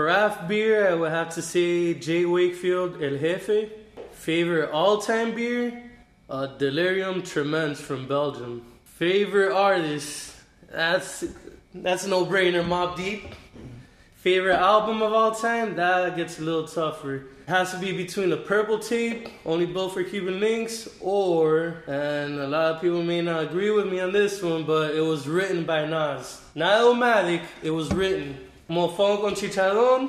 Craft beer, I would have to say J. Wakefield El Jefe. Favorite all-time beer, uh, Delirium Tremens from Belgium. Favorite artist, that's that's no-brainer. Mobb Deep. Favorite album of all time, that gets a little tougher. Has to be between the Purple Tape, Only Built for Cuban Linx, or, and a lot of people may not agree with me on this one, but it was written by Nas. Not Illmatic, it was written. Mofongo con chicharrón.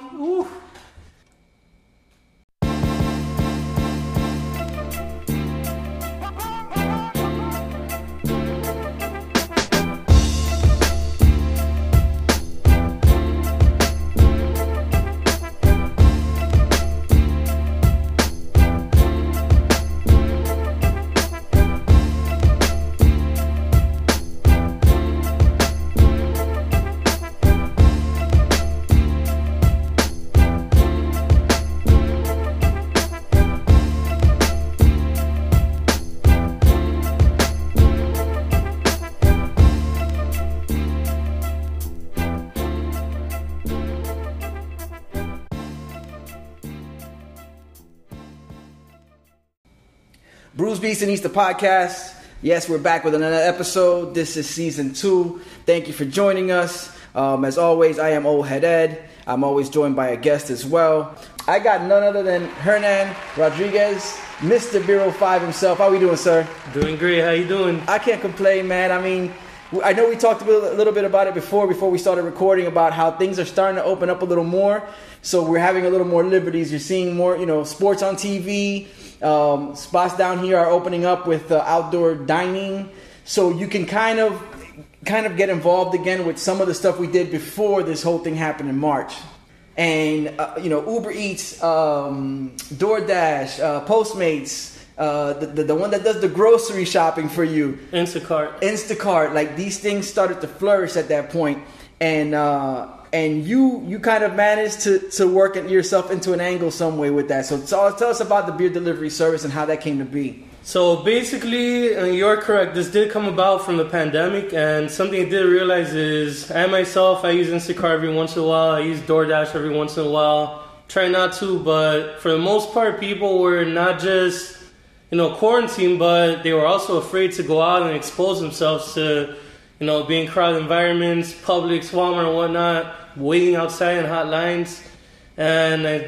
Beast and Easter podcast. Yes, we're back with another episode. This is season two. Thank you for joining us. Um, as always, I am Old Head Ed. I'm always joined by a guest as well. I got none other than Hernan Rodriguez, Mr. Bureau 5 himself. How are we doing, sir? Doing great, how you doing? I can't complain, man. I mean, I know we talked a little bit about it before, before we started recording, about how things are starting to open up a little more. So we're having a little more liberties. You're seeing more, you know, sports on TV. Um, spots down here are opening up with uh, outdoor dining, so you can kind of, kind of get involved again with some of the stuff we did before this whole thing happened in March. And uh, you know, Uber Eats, um, DoorDash, uh, Postmates, uh, the, the the one that does the grocery shopping for you, Instacart. Instacart, like these things started to flourish at that point, and uh, and you you kind of managed to to work yourself into an angle some way with that. So tell, us about the beer delivery service and how that came to be. So basically, uh, you're correct. This did come about from the pandemic, and something I did realize is I myself I use Instacart every once in a while. I use DoorDash every once in a while. Try not to, but for the most part, people were not just you know quarantined, but they were also afraid to go out and expose themselves to you know being crowded environments, Publix, Walmart, and whatnot, waiting outside in hot lines, and I,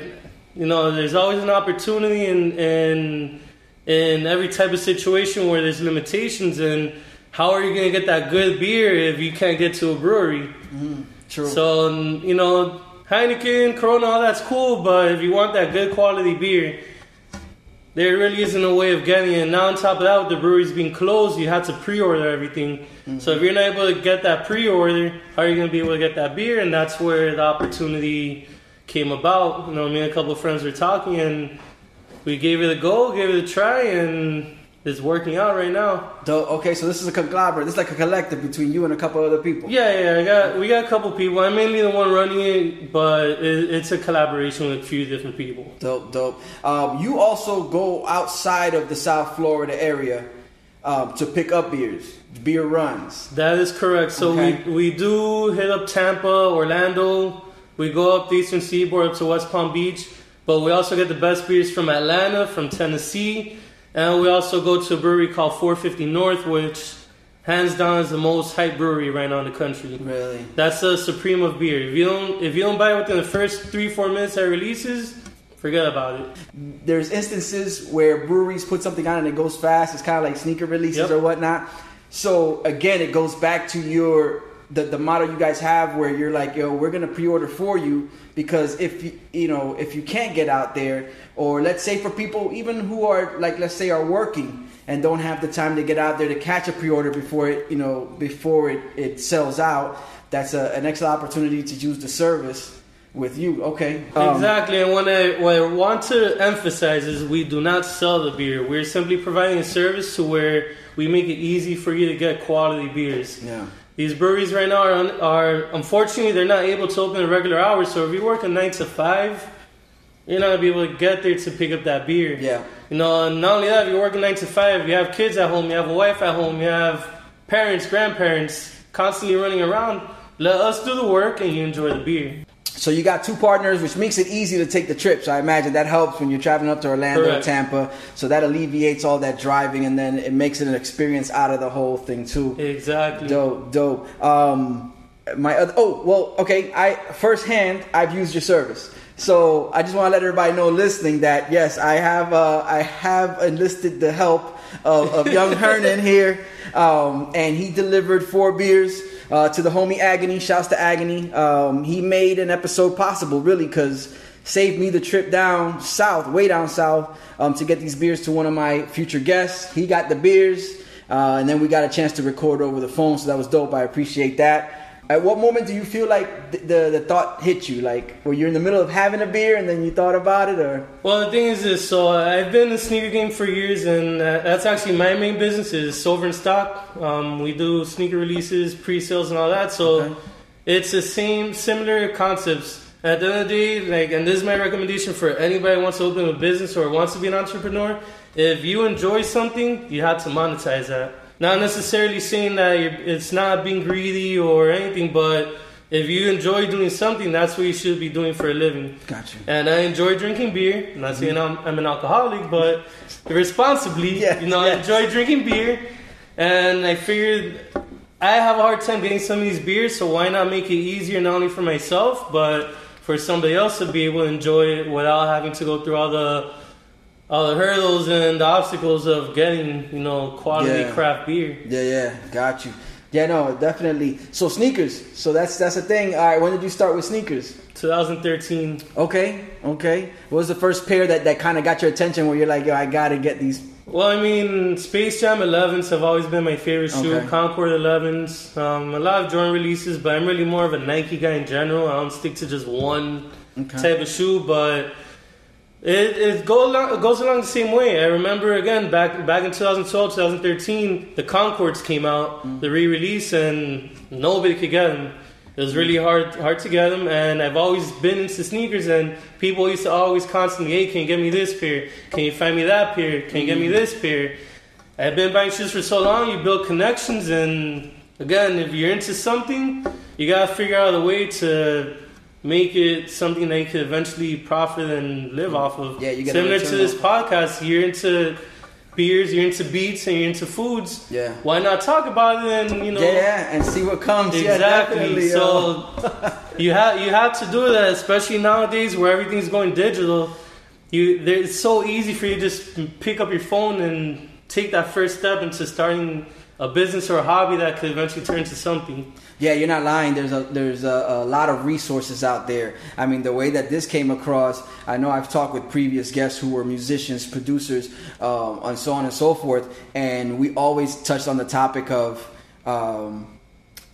you know there's always an opportunity in in in every type of situation where there's limitations. And how are you going to get that good beer if you can't get to a brewery? Mm, true. so you know heineken corona all that's cool. But if you want that good quality beer there really isn't a way of getting it. Now on top of that with the breweries being closed you have to pre-order everything. So if mm-hmm. you're not able to get that pre-order how are you going to be able to get that beer? And that's where the opportunity came about. You know me and a couple of friends were talking and we gave it a go, gave it a try, and it's working out right now. So, okay, so this is a conglomerate. This is like a collective between you and a couple other people. Yeah, yeah, I got we got a couple people. I'm mainly the one running it, but it, it's a collaboration with a few different people. Dope, dope. Um, you also go outside of the South Florida area um, to pick up beers, beer runs. That is correct. So Okay. we we do hit up Tampa, Orlando. We go up the Eastern Seaboard up to West Palm Beach, but we also get the best beers from Atlanta, from Tennessee, and we also go to a brewery called 450 North, which hands down is the most hype brewery right now in the country. Really? That's the supreme of beer. If you don't if you don't buy it within the first three four minutes that it releases, forget about it. There's instances where breweries put something on and it goes fast. It's kind of like sneaker releases Yep. or whatnot. So again, it goes back to your the, the motto you guys have where you're like, yo, we're gonna pre-order for you because if you you know if you can't get out there, or let's say for people even who are like let's say are working and don't have the time to get out there to catch a pre-order before it you know before it, it sells out, that's a, an excellent opportunity to use the service with you. Okay, Um, exactly. And what I, what I want to emphasize is we do not sell the beer. We're simply providing a service to where we make it easy for you to get quality beers. Yeah. These breweries right now are, un- are unfortunately they're not able to open at regular hours. So if you work a nine to five, you're not gonna be able to get there to pick up that beer. Yeah. You know, and not only that, if you're working nine to five, you have kids at home, you have a wife at home, you have parents, grandparents constantly running around. Let us do the work and you enjoy the beer. So you got two partners, which makes it easy to take the trip. So I imagine that helps when you're traveling up to Orlando or Tampa. So that alleviates all that driving, and then it makes it an experience out of the whole thing too. Exactly. Dope, dope. Um, my other, oh well, okay. I firsthand, I've used your service, so I just want to let everybody know listening that yes, I have, uh, I have enlisted the help of, of young Hernan here, um, and he delivered four beers. Uh, to the homie Agony, shouts to Agony. Um, he made an episode possible, really, because saved me the trip down south, way down south, um, to get these beers to one of my future guests. He got the beers, uh, and then we got a chance to record over the phone, so that was dope. I appreciate that. At what moment do you feel like the, the, the thought hit you? Like, were you in the middle of having a beer and then you thought about it, or? Well, the thing is this. So I've been in the sneaker game for years, and uh, that's actually my main business is Silver and Stock. Um, we do sneaker releases, pre-sales, and all that. So Okay. it's the same, similar concepts. At the end of the day, like, and this is my recommendation for anybody who wants to open a business or wants to be an entrepreneur. If you enjoy something, you have to monetize that. Not necessarily saying that it's not being greedy or anything, but if you enjoy doing something, that's what you should be doing for a living. Got you. And I enjoy drinking beer. I'm not saying I'm, I'm an alcoholic, but responsibly, Yes, you know, I enjoy drinking beer. And I figured I have a hard time getting some of these beers, so why not make it easier not only for myself, but for somebody else to be able to enjoy it without having to go through all the all the hurdles and the obstacles of getting, you know, quality Yeah. craft beer. Yeah, yeah, got you. Yeah, no, definitely. So sneakers. So that's that's the thing. All right, when did you start with sneakers? 2013. Okay, okay. What was the first pair that, that kind of got your attention where you're like, yo, I gotta get these? Well, I mean, Space Jam 11s have always been my favorite shoe. Okay. Concord 11s, um, a lot of Jordan releases, but I'm really more of a Nike guy in general. I don't stick to just one Okay. type of shoe, but it, it, go along, it goes along the same way. I remember again back back in 2012, 2013, the Concords came out, Mm. the re-release, and nobody could get them. It was really hard hard to get them, and I've always been into sneakers, and people used to always constantly, hey, can you get me this pair? Can you find me that pair? Can you get me this pair? I've been buying shoes for so long, you build connections, and again, if you're into something, you gotta figure out a way to make it something they could eventually profit and live hmm. off of. Yeah, you Similar to this podcast, you're into beers, you're into beats, and you're into foods. Yeah. Why not talk about it and you know? Yeah, yeah, and see what comes. Exactly. yo. so you have you have to do that, especially nowadays where everything's going digital. You there, it's so easy for you to just pick up your phone and take that first step into starting a business or a hobby that could eventually turn into something. Yeah, you're not lying. There's a there's a, a lot of resources out there. I mean, the way that this came across, I know I've talked with previous guests who were musicians, producers, um, and so on and so forth, and we always touched on the topic of um,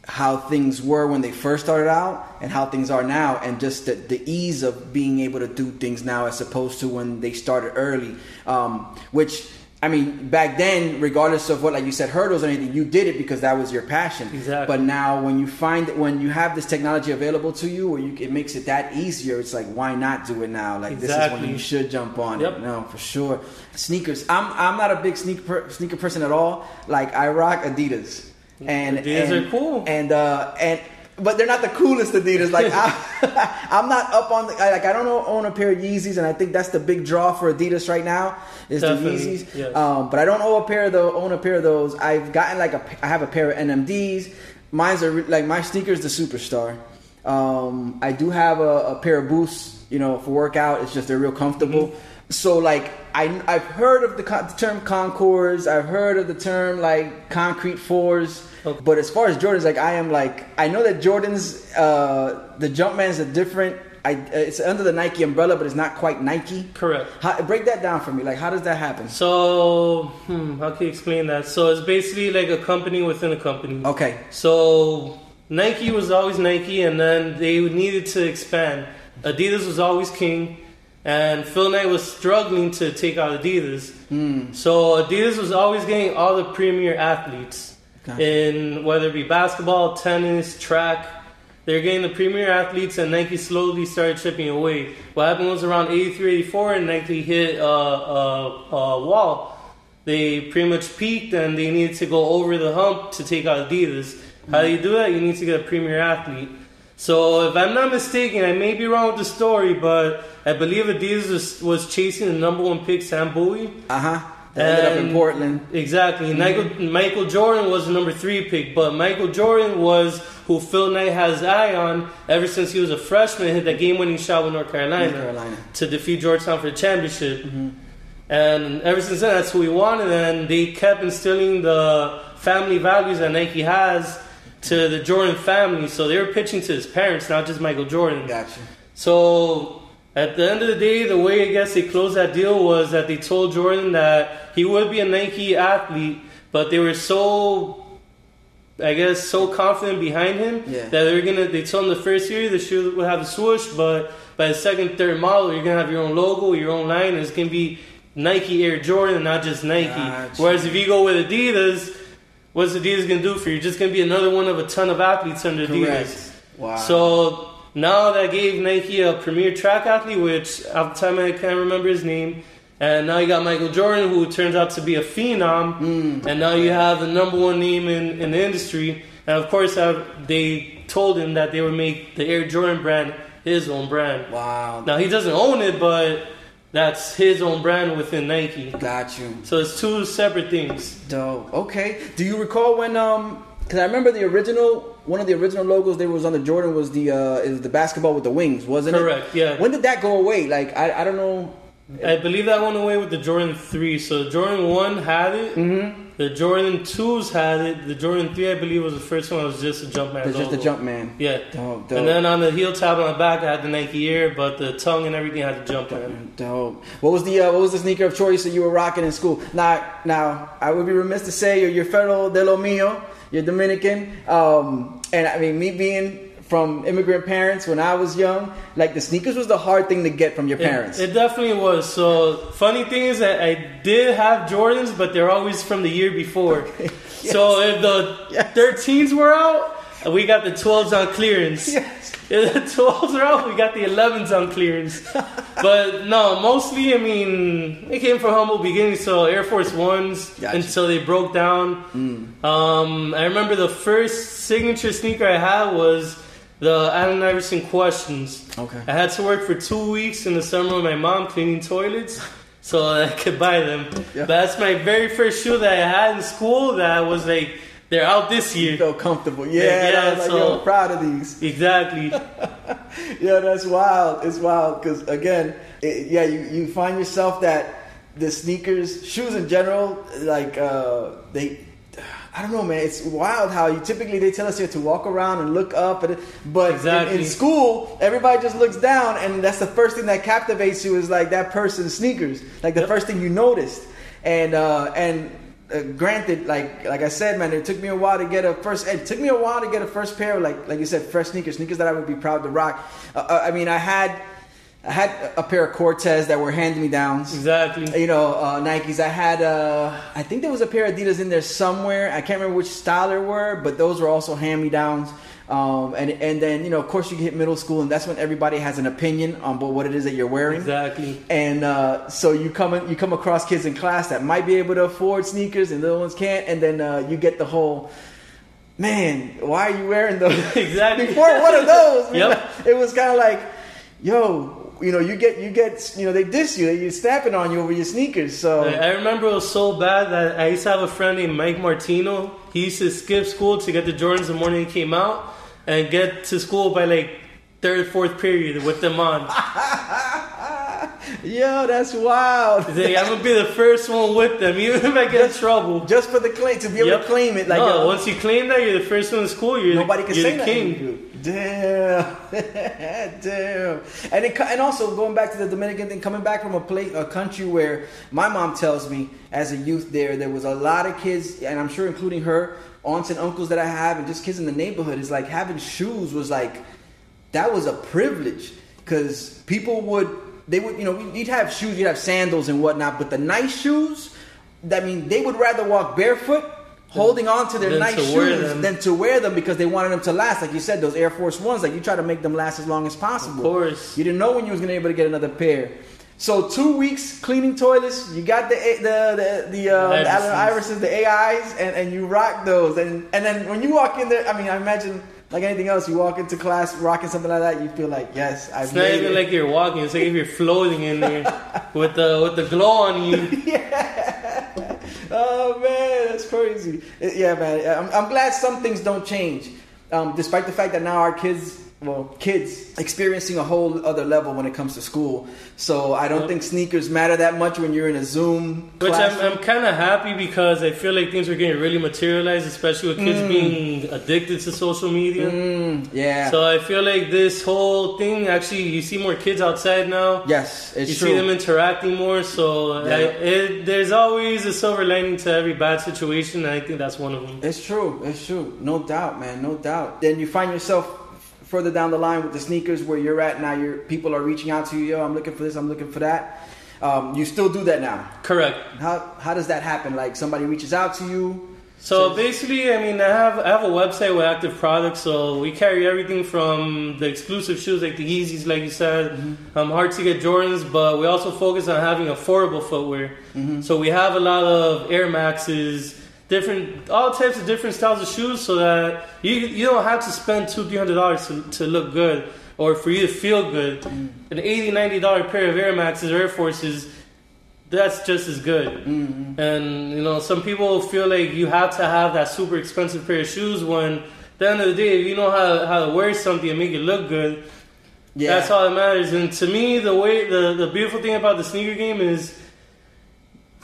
how things were when they first started out and how things are now, and just the, the ease of being able to do things now as opposed to when they started early, um, which. I mean, back then, regardless of what, like you said, hurdles or anything, you did it because that was your passion. Exactly. But now, when you find when you have this technology available to you, where you, it makes it that easier, it's like why not do it now? Like this is Exactly. when you should jump on Yep. it. No, for sure. Sneakers. I'm I'm not a big sneaker per, sneaker person at all. Like I rock Adidas, and Adidas and, are cool. and uh and. But they're not the coolest Adidas. Like I, I'm not up on the like. I don't own a pair of Yeezys, and I think that's the big draw for Adidas right now is Definitely, the Yeezys. yes. Um, but I don't own a pair of those. Own a pair of those. I've gotten like a. I have a pair of NMDs. Mine's are like my sneakers, the Superstar. Um, I do have a, a pair of boosts. You know, for workout, it's just they're real comfortable. Mm-hmm. So like I I've heard of the, co- the term Concords. I've heard of the term like concrete fours. Okay. But as far as Jordans, like I am like I know that Jordans, uh, the Jumpman's a different. I, it's under the Nike umbrella, but it's not quite Nike. Correct. How, break that down for me. Like, how does that happen? So, hmm, how can you explain that? So it's basically like a company within a company. Okay. So Nike was always Nike, and then they needed to expand. Adidas was always king, and Phil Knight was struggling to take out Adidas. Hmm. So Adidas was always getting all the premier athletes Gotcha. in whether it be basketball, tennis, track. They're getting the premier athletes, and Nike slowly started chipping away. What happened was around 83, 84, and Nike hit a, a, a wall. They pretty much peaked, and they needed to go over the hump to take out Adidas. How do you do that? You need to get a premier athlete. So if I'm not mistaken, I may be wrong with the story, but I believe Adidas was, was chasing the number one pick, Sam Bowie. Uh huh. That ended up in Portland. Exactly. Michael, Michael Jordan was the number three pick, but Michael Jordan was who Phil Knight has eye on ever since he was a freshman. Hit that game-winning shot with North Carolina, North Carolina. to defeat Georgetown for the championship. And ever since then, that's who he wanted. And they kept instilling the family values that Nike has to the Jordan family. So they were pitching to his parents, not just Michael Jordan. Gotcha. So at the end of the day, the way I guess they closed that deal was that they told Jordan that he would be a Nike athlete, but they were so, I guess, so confident behind him Yeah. that they were gonna. They told him the first year the shoe would have a swoosh, but by the second, third model, you're gonna have your own logo, your own line, and it's gonna be Nike Air Jordan, not just Nike. Gotcha. Whereas if you go with Adidas, what's Adidas gonna do for you? Just gonna be another one of a ton of athletes under Adidas. Correct. Wow. So now that gave Nike a premier track athlete, which at the time I can't remember his name. And now you got Michael Jordan, who turns out to be a phenom. And now you have the number one name in, in the industry. And of course, uh, they told him that they would make the Air Jordan brand his own brand. wow. Now he doesn't own it, but that's his own brand within Nike. Got you. So it's two separate things. Dope. Okay. Do you recall when um? Because I remember the original one of the original logos there was on the Jordan was the uh is the basketball with the wings, wasn't it? Correct, yeah. When did that go away? Like I I don't know. I believe that went away with the Jordan 3. So Jordan 1 had it. Mm-hmm. The Jordan 2s had it. The Jordan 3, I believe, was the first one. It was just a Jumpman. It's just a jump man. Yeah. Dope, dope. And then on the heel tab on the back, I had the Nike Air, but the tongue and everything had the Jumpman. Dope. What was the uh, what was the sneaker of choice that you were rocking in school? Now, now I would be remiss to say you're, you're fellow de lo mío. You're Dominican, um, and I mean me being from immigrant parents when I was young, like the sneakers was the hard thing to get from your parents. It, it definitely was. So funny thing is that I did have Jordans, but they're always from the year before. So if the Yes. 13s were out, we got the 12s on clearance. Yes. If the 12s are out, we got the 11s on clearance. but no, mostly, I mean, it came from humble beginnings. So Air Force Ones Gotcha. until they broke down. Um, I remember the first signature sneaker I had was the Allen Iverson Questions. Okay. I had to work for two weeks in the summer with my mom cleaning toilets so I could buy them. Yeah. That's my very first shoe that I had in school that I was like, they're out this year. You felt comfortable. Yeah, Yeah, was like, so- yo, I'm proud of these. Exactly. Yeah, that's wild. It's wild because again, it, yeah, you, you find yourself that the sneakers, shoes in general, like uh, they. I don't know, man. It's wild how you typically they tell us here to walk around and look up, and but in- in, school everybody just looks down, and that's the first thing that captivates you is like that person's sneakers, like the Yep. first thing you noticed, and uh, and uh, granted, like like I said, man, it took me a while to get a first. It took me a while to get a first pair, of, like like you said, fresh sneakers, sneakers that I would be proud to rock. Uh, uh, I mean, I had I had a pair of Cortez that were hand me downs. Exactly. You know, uh, Nikes. I had, uh, I think there was a pair of Adidas in there somewhere. I can't remember which style they were, but those were also hand me downs. Um, and and then you know, of course, you hit middle school, and that's when everybody has an opinion on what what it is that you're wearing. Exactly. And uh, so you come in, you come across kids in class that might be able to afford sneakers, and the ones can't. And then uh, you get the whole, man, why are you wearing those? Exactly. Before one of those, Yep. it was kind of like, yo, you know, you get you get you know they diss you, they snapping on you over your sneakers. So I I remember it was so bad that I used to have a friend named Mike Martino. He used to skip school to get the Jordans the morning he came out and get to school by like third, fourth period with them on. yo, that's wild. Like, I'm gonna be the first one with them, even if I get in trouble. Just for the claim to be able Yep. to claim it, like no, yo, once you claim that, you're the first one in school. You're Nobody the, can you're say the king. Damn, damn. And it, and also going back to the Dominican thing, coming back from a place, a country where my mom tells me as a youth there, there was a lot of kids, and I'm sure including her aunts and uncles that I have, and just kids in the neighborhood. Is like having shoes was like that was a privilege because people would they would you know you'd have shoes, you'd have sandals and whatnot, but the nice shoes, I mean, they would rather walk barefoot. Holding on to their nice to shoes than to wear them because they wanted them to last. Like you said, those Air Force Ones, like you try to make them last as long as possible. Of course. You didn't know when you was gonna be able to get another pair. So two weeks cleaning toilets, you got the the the the, uh, the Allen. Iversons, the AIs, and, and you rock those. And and then when you walk in there, I mean, I imagine like anything else, you walk into class rocking something like that, you feel like yes, I've It's not even it. like you're walking. It's like if you're floating in there with the with the glow on you. yeah. oh man, that's crazy. Yeah, man. I'm, I'm glad some things don't change, um, despite the fact that now our kids, well, kids experiencing a whole other level when it comes to school. So I don't Yep. think sneakers matter that much when you're in a Zoom Which I'm. I'm kind of happy because I feel like things are getting really materialized, especially with kids being addicted to social media. Mm, yeah. So I feel like this whole thing actually, you see more kids outside now. yes, it's you true. see them interacting more. So Yeah. I, it, there's always a silver lining to every bad situation, and I think that's one of them. It's true. It's true. No doubt, man. No doubt. Then you find yourself further down the line with the sneakers where you're at now. Your people are reaching out to you. Yo, I'm looking for this. I'm looking for that. Um, you still do that now. Correct. How how does that happen? Like somebody reaches out to you. So Says- basically, I mean, I have I have a website with active products. So we carry everything from the exclusive shoes like the Yeezys, like you said, um, hard to get Jordans, but we also focus on having affordable footwear. So we have a lot of Air Maxes, different all types of different styles of shoes, so that you you don't have to spend two three hundred dollars to to look good or for you to feel good. Mm. An 80 90 dollar pair of Air Maxes or Air Forces that's just as good. Mm-hmm. And you know, some people feel like you have to have that super expensive pair of shoes. When at the end of the day, if you know how how to wear something and make it look good, Yeah. that's all that matters. And to me, the way the the beautiful thing about the sneaker game is,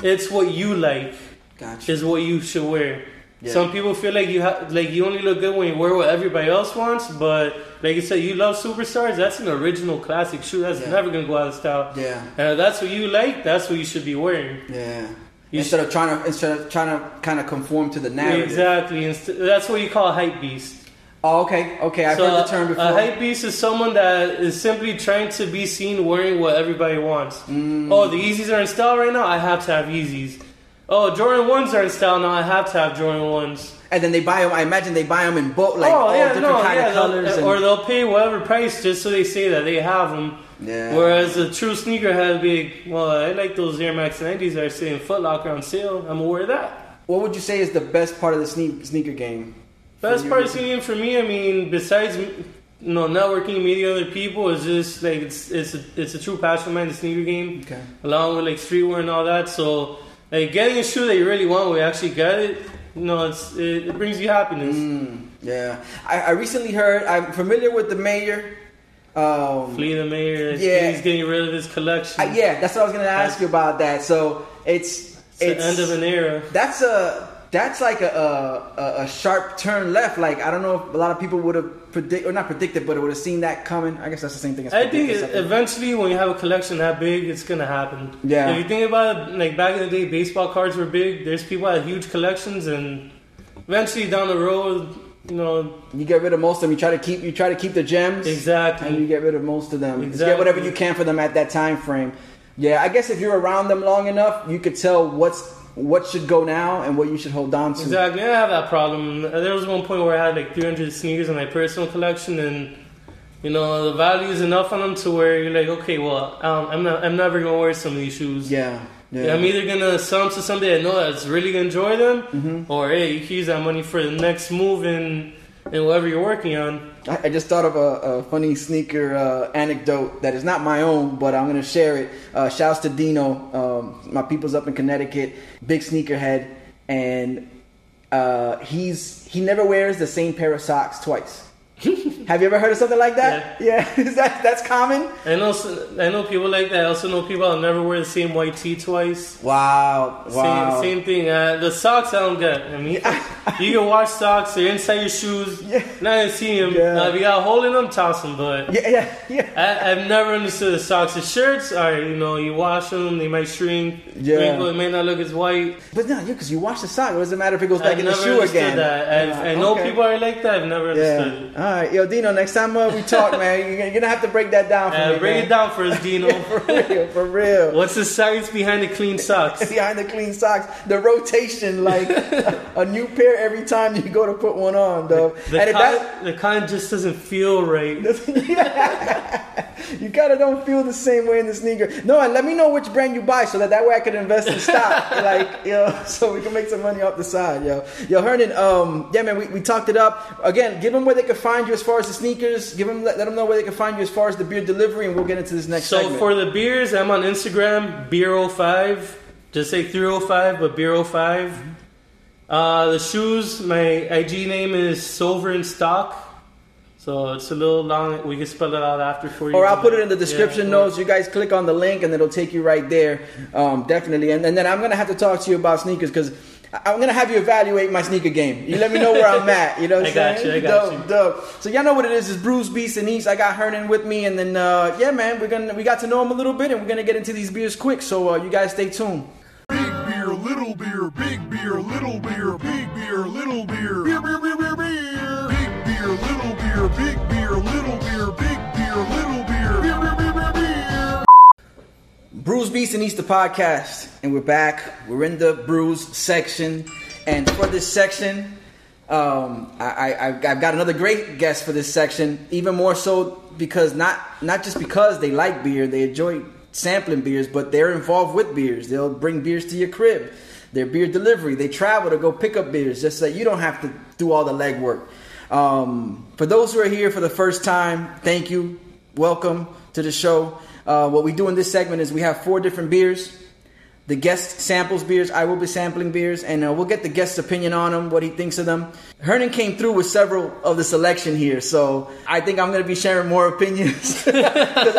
it's what you like Gotcha. is what you should wear. Yeah. Some people feel like you have like you only look good when you wear what everybody else wants, but like you said, you love superstars. That's an original classic shoe. That's Yeah. never gonna go out of style. Yeah. And if that's what you like, that's what you should be wearing. Yeah. You instead of trying to instead of trying to kind of conform to the narrative. Exactly. Inst- That's what you call a hype beast. Oh, okay. Okay. I've so heard the term before. A hype beast is someone that is simply trying to be seen wearing what everybody wants. Mm. Oh, the Yeezys are in style right now. I have to have Yeezys. Oh, Jordan ones are in style now. I have to have Jordan ones. and then they buy them. I imagine they buy them in bulk, like oh all yeah, different no, kind yeah, of colors. Uh, and- or they'll pay whatever price just so they say that they have them. Yeah. Whereas a true sneakerhead would be, well, I like those Air Max 90s that are sitting Foot Locker on sale. I'm gonna wear that. what would you say is the best part of the sneak, sneaker game? Best part of seeing for me, I mean, besides you know networking, meeting other people, is just like it's it's a, it's a true passion of mine, the sneaker game, Okay. along with like streetwear and all that. So like getting a shoe that you really want, we actually get it. You know, it's it, it brings you happiness. Mm, yeah. I, I recently heard. I'm familiar with the mayor. Um, Flea the mayor, Yeah. he's getting rid of his collection. I- yeah, that's what I was gonna ask you about that. So it's it's, the end of an era. that's a that's like a, a a sharp turn left. Like I don't know if a lot of people would have predict or not predicted, but it would have seen that coming. I guess that's the same thing. as I think predicted it, something. eventually, when you have a collection that big, it's gonna happen. Yeah. If you think about it, like back in the day, baseball cards were big. There's people that had huge collections, and eventually down the road, you know, you get rid of most of them. You try to keep you try to keep the gems. exactly. and you get rid of most of them. Just Exactly. get whatever you can for them at that time frame. Yeah, I guess if you're around them long enough, you could tell what's what should go now and what you should hold on to. Exactly, I have that problem. There was one point where I had like 300 sneakers in my personal collection, and you know the value is enough on them to where you're like, okay, well, um, I'm not, I'm never gonna wear some of these shoes. Yeah, yeah. I'm either gonna sell them to somebody I know that's really gonna enjoy them, Mm-hmm. or hey, you can use that money for the next move in in whatever you're working on. I, I just thought of a, a funny sneaker uh, anecdote that is not my own, but I'm gonna share it. Uh, shouts to Dino, um, my people's up in Connecticut, big sneakerhead, and uh, he's he never wears the same pair of socks twice. Have you ever heard of something like that? Yeah, Is that that's common. I know I know people like that. I also know people that never wear the same white tee twice. Wow, wow. Same, same thing. Uh, the socks I don't get. I mean, you can wash socks. They're inside your shoes. Yeah. Now you see them. Yeah. Now, if you got a hole in them, toss them. But Yeah, yeah, yeah. I, I've never understood the socks. The shirts are, you know, you wash them, they might shrink, Yeah. wrinkle, it may not look as white. But no, yeah, because you wash the sock. It doesn't matter if it goes back I've in the shoe again. that. I've, Yeah, I know okay. people are like that. I've never understood. Yeah. Right, yo, Dino. Next time uh, we talk, man, you're, gonna- have to break that down for Uh, me. break man. it down for us, Dino. for real, for real. What's the science behind the clean socks? Behind the clean socks, the rotation, like a new pair every time you go to put one on, though. The and if kind, that, the kind just doesn't feel right. you kind of don't feel the same way in the sneaker. No, and let me know which brand you buy so that that way I can invest in stock, like you know, so we can make some money off the side, yo. Yo, Hernan, um, yeah, man, we, we talked it up again. Give them where they can find you as far as the sneakers. Give them let, let them know where they can find you as far as the beer delivery, and we'll get into this next So segment. for the beers, I'm on Instagram, beer05. Just say 305, but beer05. Uh, the shoes, my IG name is Silver in Stock. So it's a little long. We can spell it out after for you. or I'll put it in the description Yeah. notes. You guys click on the link and it'll take you right there. Um, definitely. And, and then I'm gonna have to talk to you about sneakers because I'm gonna have you evaluate my sneaker game. You let me know where I'm at. You know what I'm I got saying? you, I got dope, you. dope. So y'all know what it is. It's Brews Beats and Eats. I got Hernan with me, and then uh, yeah, man, we're gonna we got to know him a little bit, and we're gonna get into these beers quick. So uh, you guys stay tuned. Big beer, little beer, big beer, little beer, big beer, little beer. Beer, beer, beer, beer, beer. Big beer, little beer, big Bruise Beast and Easter podcast, and we're back. We're in the Brews section, and for this section, um, I, I, I've got another great guest for this section. Even more so because not not just because they like beer, they enjoy sampling beers, but they're involved with beers. They'll bring beers to your crib. They're beer delivery. They travel to go pick up beers, just so you don't have to do all the legwork. Um, for those who are here for the first time, thank you. Welcome to the show. Uh, what we do in this segment is we have four different beers. The guest samples beers. I will be sampling beers, and uh, we'll get the guest's opinion on them, what he thinks of them. Hernan came through with several of the selection here, so I think I'm going to be sharing more opinions because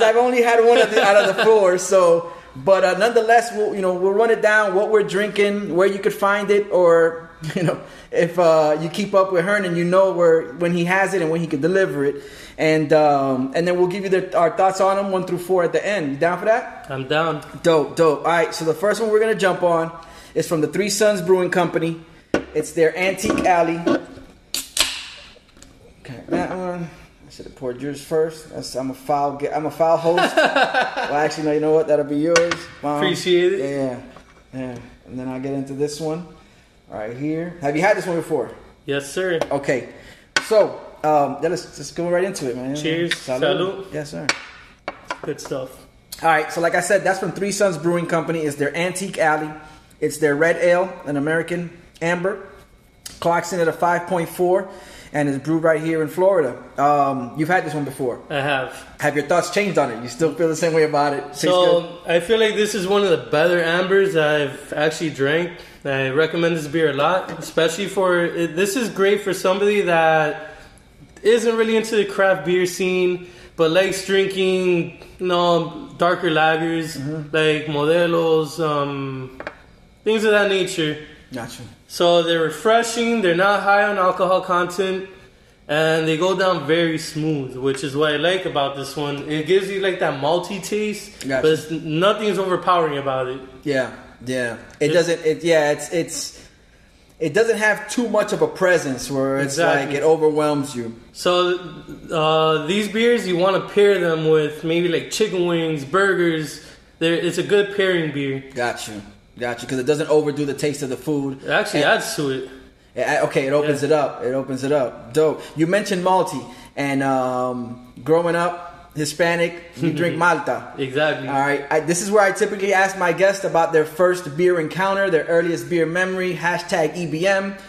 I've only had one of the, out of the four. So, but uh, nonetheless, we'll you know we'll run it down, what we're drinking, where you could find it, or you know if uh, you keep up with Hernan, you know where when he has it and when he can deliver it, and um, and then we'll give you the, our thoughts on them one through four at the end. You down for that? I'm down. Dope, dope. All right, so the first one we're gonna jump on is from the Three Sons Brewing Company. It's their Antique Alley. Okay, that one. I should have poured yours first. That's, I'm a foul. I'm a foul host. well, actually, no. You know what? That'll be yours. Mom. Appreciate it. Yeah, yeah. And then I'll get into this one right here. Have you had this one before? Yes, sir. Okay. So, um, yeah, let's just go right into it, man. Cheers. Salud. Salud. Yes, sir. Good stuff. All right, so like I said, that's from Three Sons Brewing Company. It's their Antique Alley. It's their red ale, an American amber. Clocks in at a 5.4 and is brewed right here in Florida. Um, you've had this one before. I have. Have your thoughts changed on it? You still feel the same way about it? Tastes good? So I feel like this is one of the better ambers I've actually drank. I recommend this beer a lot, especially for this is great for somebody that isn't really into the craft beer scene, but likes drinking, you know, darker lagers like Modelos, um, things of that nature. Gotcha. So they're refreshing. They're not high on alcohol content, and they go down very smooth, which is what I like about this one. It gives you like that malty taste, Gotcha. but it's, nothing's overpowering about it. Yeah, yeah. It doesn't. It yeah. It's it's. It doesn't have too much of a presence where it's Exactly. like it overwhelms you. So uh, these beers, you want to pair them with maybe like chicken wings, burgers. They're, it's a good pairing beer. Got you. Got you. Because it doesn't overdo the taste of the food. It actually And- adds to it. Yeah, Okay, it opens Yeah. it up. It opens it up. Dope. You mentioned Malty, and um, growing up Hispanic, you drink Malta. Exactly. All right. I, this is where I typically ask my guests about their first beer encounter, their earliest beer memory. Hashtag EBM.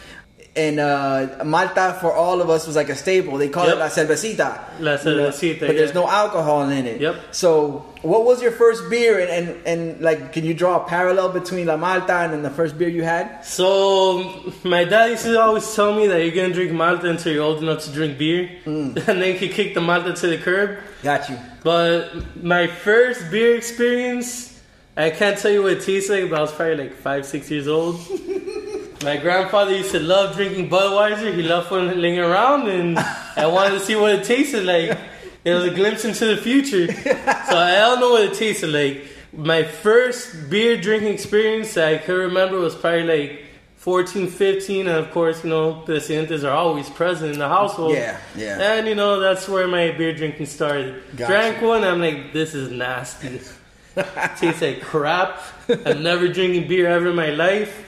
And uh, Malta for all of us was like a staple. They call Yep. it la cervecita. La You know, cervecita, But there's no alcohol in it. Yep. So, what was your first beer? And, and, and like, can you draw a parallel between La Malta and then the first beer you had? So my dad used to always tell me that you're gonna drink Malta until you're old enough to drink beer, Mm. and then he kicked the Malta to the curb. Got you. But my first beer experience, I can't tell you what it tastes like, but I was probably like five, six years old. my grandfather used to love drinking Budweiser. He loved fooling around, and I wanted to see what it tasted like. It was a glimpse into the future. So I don't know what it tasted like. My first beer drinking experience I could remember was probably like 14, 15, and of course, you know, the presidentes are always present in the household. Yeah, yeah. And, you know, that's where my beer drinking started. Gotcha. Drank one, I'm like, this is nasty. Tastes like crap. I'm never drinking beer ever in my life.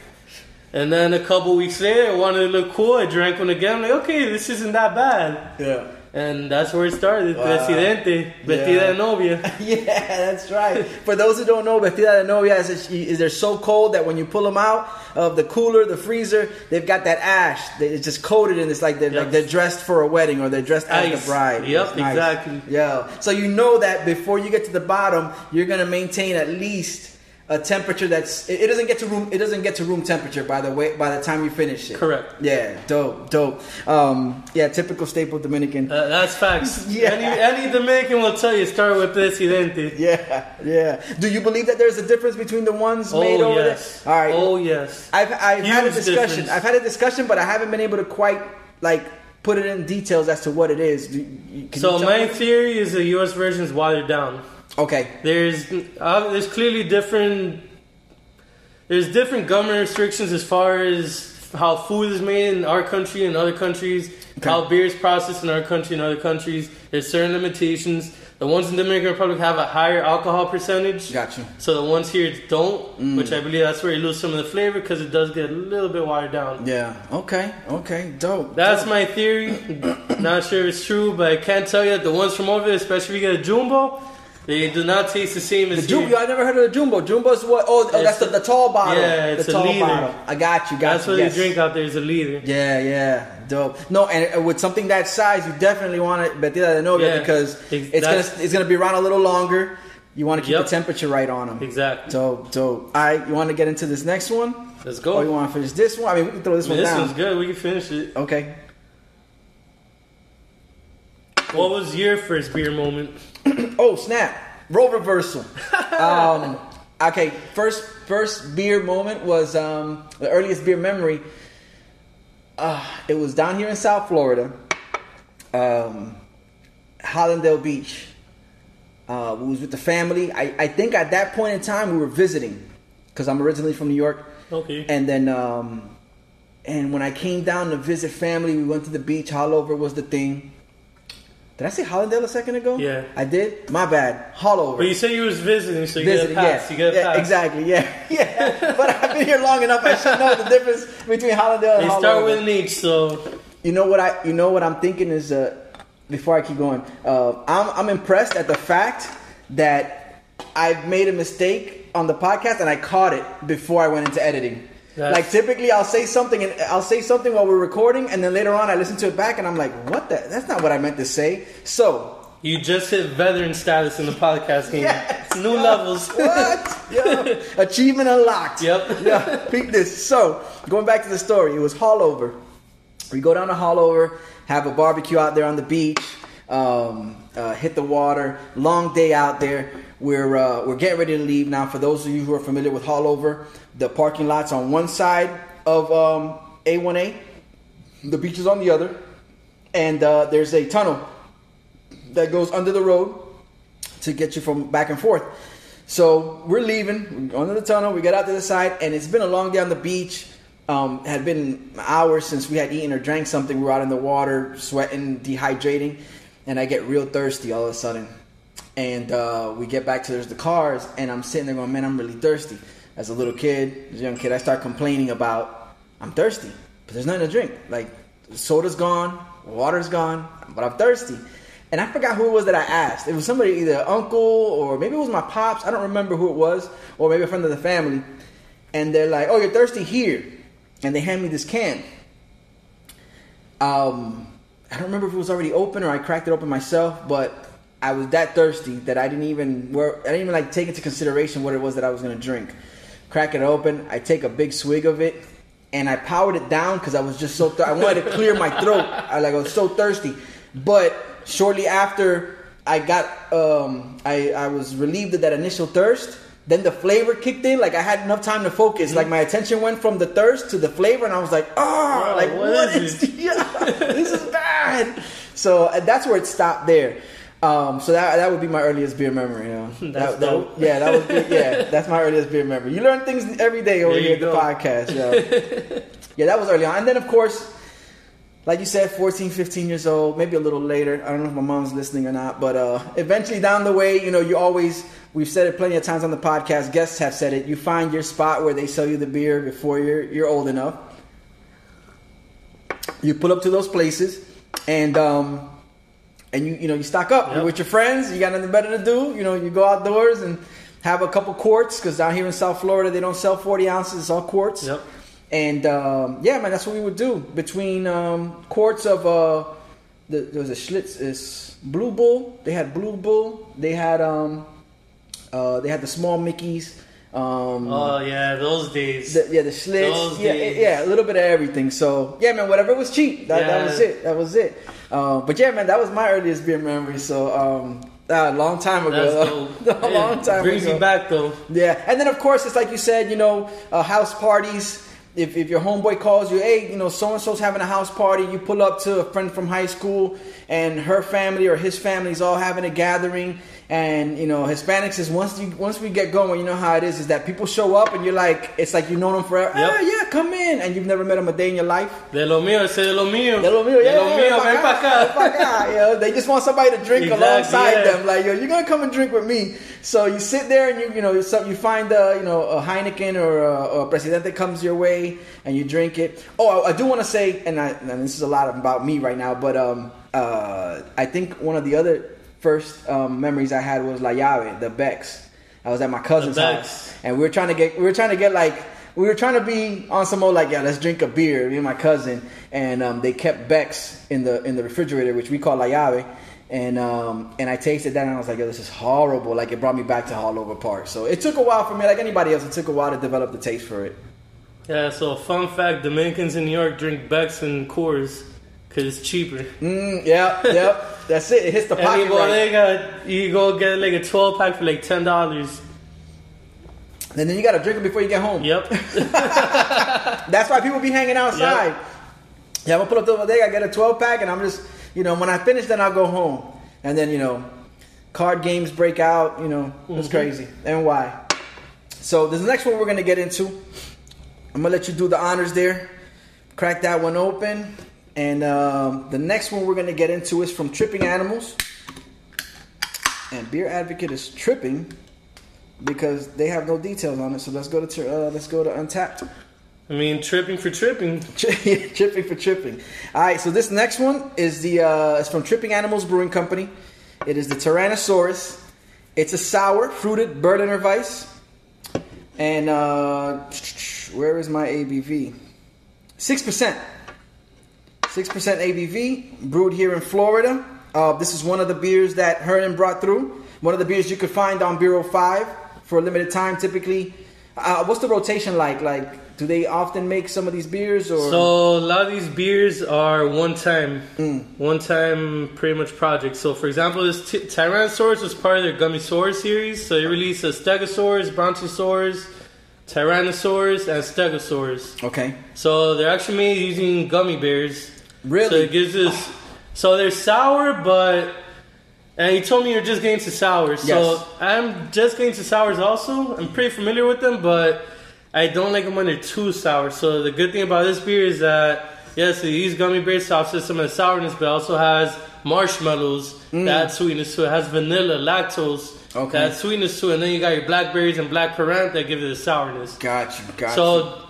And then a couple weeks later, I wanted to look cool. I drank one again. I'm like, okay, this isn't that bad. Yeah. And that's where it started. Wow. Presidente, vestida Yeah. de novia. Yeah, that's right. For those who don't know, Vestida de Novia is, is they're so cold that when you pull them out of the cooler, the freezer, they've got that ash. It's just coated and it's like they're like they're dressed for a wedding or they're dressed as Ice. the bride. Yep, nice. exactly. Yeah. So you know that before you get to the bottom, you're gonna maintain at least a temperature that's it, it doesn't get to room it doesn't get to room temperature by the way by the time you finish it. Correct. Yeah, dope, dope. Um, yeah, typical staple Dominican. Uh, that's facts. Yeah. Any, any Dominican will tell you start with Presidente. Yeah, yeah. Do you believe that there's a difference between the ones made Oh, over yes. there? All right. Oh, yes. I've I've had a discussion. difference. I've had a discussion, but I haven't been able to quite like put it in details as to what it is. Can So my theory is the U.S. version is watered down. Okay. There's uh, there's clearly different there's different government restrictions as far as how food is made in our country and other countries, Okay. how beer is processed in our country and other countries. There's certain limitations. The ones in the Dominican Republic have a higher alcohol percentage. Gotcha. So the ones here don't, Mm. which I believe that's where you lose some of the flavor because it does get a little bit watered down. Yeah. Okay. Okay. Dope. That's dope. my theory. Not sure if it's true, but I can't tell you that the ones from over there, especially if you get a jumbo, they do not taste the same The as jumbo, here. I never heard of the jumbo. Jumbo's what? Oh, oh that's the, the tall bottle. Yeah, it's the a tall liter. bottle. I got you. Got you. That's you. what yes. they drink out there is a leader. Yeah, yeah, dope. No, and with something that size, you definitely want it Vestida de Novia Yeah, because it's gonna it's gonna be around a little longer. You want to keep Yep. the temperature right on them. Exactly. Dope, dope. All right, you want to get into this next one? Let's go. Or you want to finish this one? I mean, we can throw this one this down. This one's good. We can finish it. Okay. What was your first beer moment? Oh snap! Role reversal. um, okay, first first beer moment was um, the earliest beer memory. Uh, it was down here in South Florida, um, Hallandale Beach. Uh, we was with the family. I, I think at that point in time we were visiting because I'm originally from New York. Okay. And then, um, and when I came down to visit family, we went to the beach. Haulover was the thing. Did I say Hallandale a second ago? Yeah. I did. My bad. Haulover. But you said you was visiting, so you Visiting, get a pass. yeah, You get a yeah, pass. exactly, yeah, yeah. but I've been here long enough. I should know the difference between Hallandale and They Haulover. start with an H, so You know what I? You know what I'm thinking is. Uh, before I keep going, uh, I'm I'm impressed at the fact that I've made a mistake on the podcast and I caught it before I went into editing. That's- like typically, I'll say something and I'll say something while we're recording, and then later on I listen to it back and I'm like, "What the? That's not what I meant to say." So you just hit veteran status in the podcast game. Yes. New levels. what? yeah, achievement unlocked. Yep. yeah, peep this. So, going back to the story, it was Haulover. We go down to Haulover, have a barbecue out there on the beach, um, uh, hit the water. Long day out there. We're uh, we're getting ready to leave now. For those of you who are familiar with Haulover, the parking lot's on one side of um, A1A, the beach is on the other, and uh, there's a tunnel that goes under the road to get you from back and forth. So we're leaving, we're under the tunnel, we get out to the side, and it's been a long day on the beach. Um, had been hours since we had eaten or drank something. We were out in the water, sweating, dehydrating, and I get real thirsty all of a sudden. And uh, we get back to there's the cars, and I'm sitting there going, man, I'm really thirsty. As a little kid, as a young kid, I start complaining about I'm thirsty, but there's nothing to drink. Like soda's gone, water's gone, but I'm thirsty. And I forgot who it was that I asked. It was somebody, either uncle or maybe it was my pops. I don't remember who it was, or maybe a friend of the family. And they're like, "Oh, you're thirsty here," and they hand me this can. Um, I don't remember if it was already open or I cracked it open myself, but I was that thirsty that I didn't even I didn't even like take into consideration what it was that I was gonna drink. Crack it open. I take a big swig of it, and I powered it down because I was just so thir- I wanted to clear my throat. I like I was so thirsty, but shortly after I got um, I I was relieved of that initial thirst. Then the flavor kicked in. Like I had enough time to focus. Like my attention went from the thirst to the flavor, and I was like, "Oh, Wow, like what is is? Yeah, this is bad." So that's where it stopped there. Um, so that that would be my earliest beer memory. You know? That's that, that- yeah, that was good. yeah, that's my earliest beer memory. You learn things every day over here at the podcast. Yeah. yeah, that was early on, and then of course. Like you said, 14, 15 years old, maybe a little later. I don't know if my mom's listening or not, but uh, eventually down the way, you know, you always, we've said it plenty of times on the podcast, guests have said it, you find your spot where they sell you the beer before you're, you're old enough. You pull up to those places and, um, and you, you know, you stock up. You're with your friends, you got nothing better to do. You know, you go outdoors and have a couple quarts because down here in South Florida, they don't sell 40 ounces, it's all quarts. Yep. And um, yeah, man, that's what we would do between um, quarts of uh, the, there was a Schlitz is Blue Bull. They had Blue Bull. They had um, uh, they had the small Mickeys. Um, Oh yeah, those days. the, yeah, the slits. Those Yeah, days. yeah, a little bit of everything. So yeah, man, whatever was cheap, that, that was it. That was it. Uh, but yeah, man, that was my earliest beer memory. So um, a long time That's ago. dope. a long time Brings ago. you back though. Yeah, and then of course it's like you said, you know, uh, house parties. If, if your homeboy calls you, hey, you know, so and so's having a house party, you pull up to a friend from high school, and her family or his family's all having a gathering, and you know, Hispanics is once you once we get going, you know how it is, is that people show up and you're like, it's like you know them forever. Yep. Ah, yeah, come in, and you've never met them a day in your life. De lo mío, ese de lo mío. De lo mío, yeah, De lo mío, ven pa' acá, pa' acá. acá, you know, they just want somebody to drink Exactly, alongside yeah. them. Like, yo, you're gonna come and drink with me. So you sit there and you, you know, you find a, you know, a Heineken or a, or a Presidente comes your way and you drink it. Oh, I, I do want to say, and, I, and this is a lot about me right now, but um, uh, I think one of the other first um, memories I had was La Llave, the Becks. I was at my cousin's house, and we were trying to get, we were trying to get like, we were trying to be on some old like, yeah, let's drink a beer. Me and my cousin, and um, they kept Becks in the in the refrigerator, which we call La Llave. And um, and I tasted that and I was like, yo, this is horrible. Like it brought me back to Haulover Park. So it took a while for me, like anybody else. It took a while to develop the taste for it. Yeah, so fun fact: Dominicans in New York drink Beck's and Coors because it's cheaper. Mm, yeah, yep. That's it. It hits the pocket right. bodega, you go get like a 12 pack for like ten dollars. And then you gotta drink it before you get home. Yep. That's why people be hanging outside. Yeah, I'm gonna pull up the bodega, get a 12 pack, and I'm just, you know, when I finish, then I'll go home. And then, you know, card games break out, you know, it's Mhm. crazy. And why? So, this next one we're gonna get into. I'm gonna let you do the honors there. Crack that one open. And um, the next one we're gonna get into is from Tripping Animals. And Beer Advocate is tripping because they have no details on it. So let's go to uh, let's go to Untappd. I mean, tripping for tripping. tripping for tripping. All right, so this next one is the uh, it's from Tripping Animals Brewing Company. It is the Tyrannosaurus. It's a sour, fruited Berliner Weiss. And uh, where is my ABV? Six percent. Six percent ABV, brewed here in Florida. Uh, this is one of the beers that Hernan brought through. One of the beers you could find on Beer 05 for a limited time. Typically, uh, what's the rotation like? Like, do they often make some of these beers or? So a lot of these beers are one time, Mm. one time pretty much projects. So for example, this t- Tyrannosaurus was part of their Gummisaurus series. So they released a Stegosaurus, Brontosaurus, Tyrannosaurus, and Stegosaurus. okay. So they're actually made using gummy bears. Really? So it gives us. So they're sour, but. And you told me you're just getting to sours. So I'm just getting to sours also. I'm pretty familiar with them, but I don't like them when they're too sour. So the good thing about this beer is that, yes, they use gummy bears to offset some of the sourness, but it also has marshmallows mm. that sweetness to it. It has vanilla, lactose Okay. that sweetness to it. And then you got your blackberries and black currant that give it the sourness. Got you. Got you. So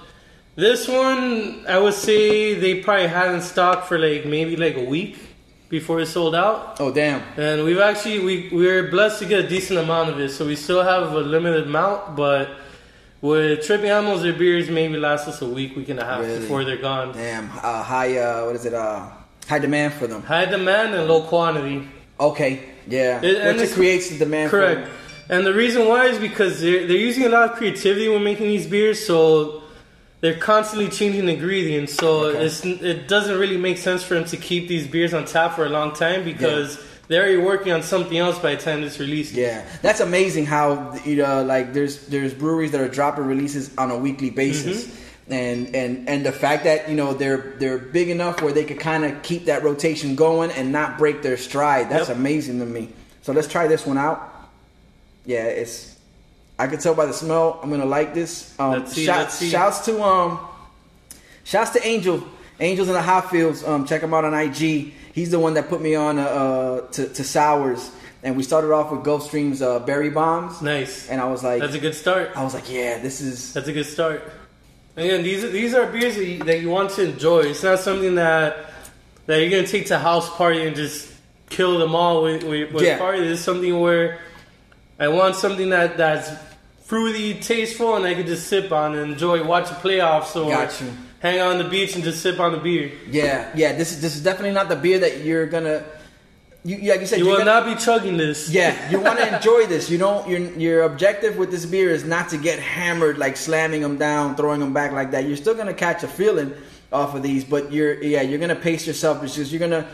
this one, I would say they probably had in stock for like maybe like a week before it sold out. Oh damn. And we've actually we we were blessed to get a decent amount of it, so we still have a limited amount. But with Tripping Animals, their beers maybe last us a week, week and a half Really? before they're gone. Damn. Uh, high. Uh, what is it? Uh, high demand for them. High demand and low quantity. Okay. Yeah. It- Which it creates the demand. for Correct. And the reason why is because they're they're using a lot of creativity when making these beers, so they're constantly changing ingredients. So Okay. it's it doesn't really make sense for them to keep these beers on tap for a long time because they're already working on something else by the time it's released. Yeah, that's amazing how you know, like there's there's breweries that are dropping releases on a weekly basis, Mm-hmm. and and and the fact that you know they're they're big enough where they could kind of keep that rotation going and not break their stride. That's Yep. amazing to me. So let's try this one out. Yeah, it's. I can tell by the smell. I'm gonna like this. Um, Let's see, shout- let's see. Shouts to um, shouts to Angel, Angels in the Hot Fields. Um, check him out on IG. He's the one that put me on uh, uh to, to sours, and we started off with Gulfstream's uh, berry bombs, Nice. and I was like, That's a good start. I was like, yeah, this is That's a good start. Again, these are, these are beers that you, that you want to enjoy. It's not something that that you're gonna take to house party and just kill them all with with, with Yeah. party. This is something where I want something that that's fruity, tasteful, and I could just sip on and enjoy. Watch the playoffs or Got you. hang out on the beach and just sip on the beer. yeah, yeah. This is this is definitely not the beer that you're gonna. You, yeah, like you said, You will gonna- not be chugging this. Yeah, you want to enjoy this. You don't. Your your objective with this beer is not to get hammered, like slamming them down, throwing them back like that. You're still gonna catch a feeling off of these, but you're yeah, you're gonna pace yourself because you're gonna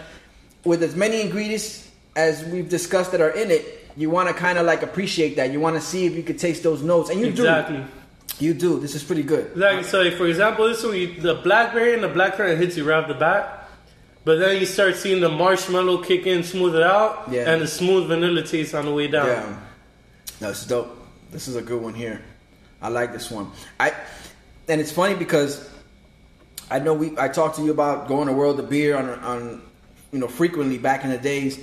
with as many ingredients as we've discussed that are in it. You want to kind of like appreciate that. You want to see if you could taste those notes, and you exactly. do. You do. This is pretty good. Exactly. So, like, for example, this one, you, the blackberry and the blackcurrant hits you right off the bat, but then you start seeing the marshmallow kick in, smooth it out, Yeah. and the smooth vanilla taste on the way down. Yeah. No, is dope. This is a good one here. I like this one. I and it's funny because I know we I talked to you about going to World of Beer on on you know frequently back in the days,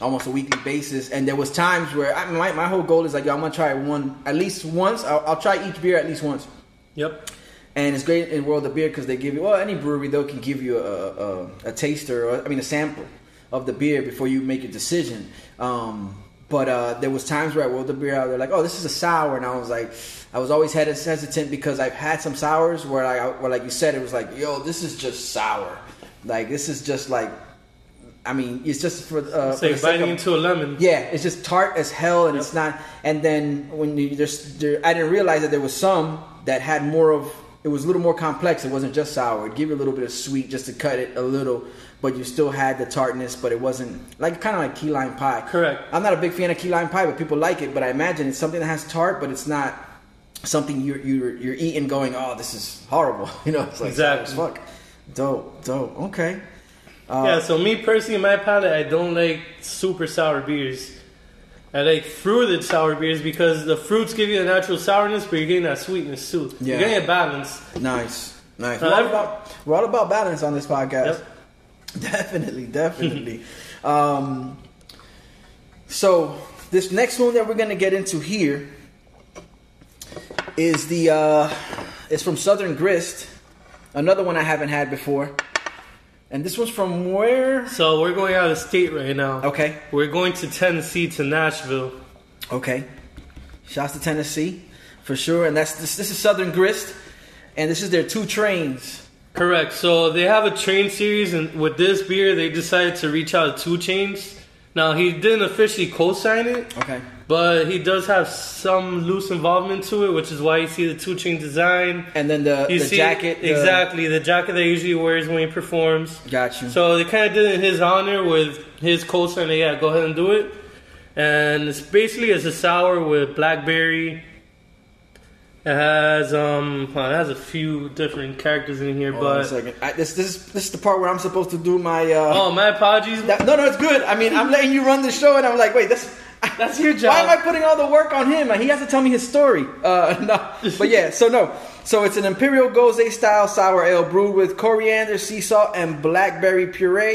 almost a weekly basis. And there was times where I my my whole goal is like yo, I'm gonna try one at least once. I'll, I'll try each beer at least once. Yep. And it's great in World of Beer because they give you well any brewery though can give you a, a, a taster or I mean a sample of the beer before you make a decision. Um, but uh, there was times where at World of Beer they're like, oh this is a sour, and I was like, I was always hesitant because I've had some sours where I where like you said it was like yo this is just sour, like this is just like, I mean it's just for uh, for Say the biting into a lemon. yeah, it's just tart as hell, and it's not. And then when you there's, there, I didn't realize that there was some that had more of. It was a little more complex. It wasn't just sour. It gave you a little bit of sweet just to cut it a little, but you still had the tartness. But it wasn't like kind of like key lime pie. Correct. I'm not a big fan of key lime pie, but people like it. But I imagine it's something that has tart, but it's not something you're you're you're eating going, oh, this is horrible. You know, it's like Exactly. fuck. Dope, dope. Okay. Uh, yeah, so me personally, my palate, I don't like super sour beers. I like fruited sour beers because the fruits give you a natural sourness, but you're getting that sweetness too. Yeah. You're getting a balance. Nice, nice. We're all about we're all about balance on this podcast. Yep. Definitely, definitely. um, so this next one that we're gonna get into here is the uh, it's from Southern Grist, another one I haven't had before, and this one's from where? So we're going out of state right now. Okay, We're going to Tennessee to Nashville. okay. Shouts to Tennessee for sure, and that's this. This is Southern Grist, and this is their two trains. Correct. So they have a train series, and with this beer, they decided to reach out to 2 Chainz. Now he didn't officially co-sign it, Okay. But he does have some loose involvement to it, which is why you see the two chain design. And then the, You the see jacket. the- exactly the jacket that he usually wears when he performs. Got you. So they kind of did it in his honor with his co-sign. Yeah, go ahead and do it. And it's basically it's a sour with blackberry. It has um, well, it has a few different characters in here, Hold on a but second. I, this, this, is, this is the part where I'm supposed to do my. Uh, oh, my apologies. that- no, no, it's good. I mean, I'm letting you run the show, and I'm like, wait, that's That's your job. Why am I putting all the work on him? He has to tell me his story. Uh, no, but yeah, so no, so it's an Imperial Gose style sour ale brewed with coriander, sea salt, and blackberry puree.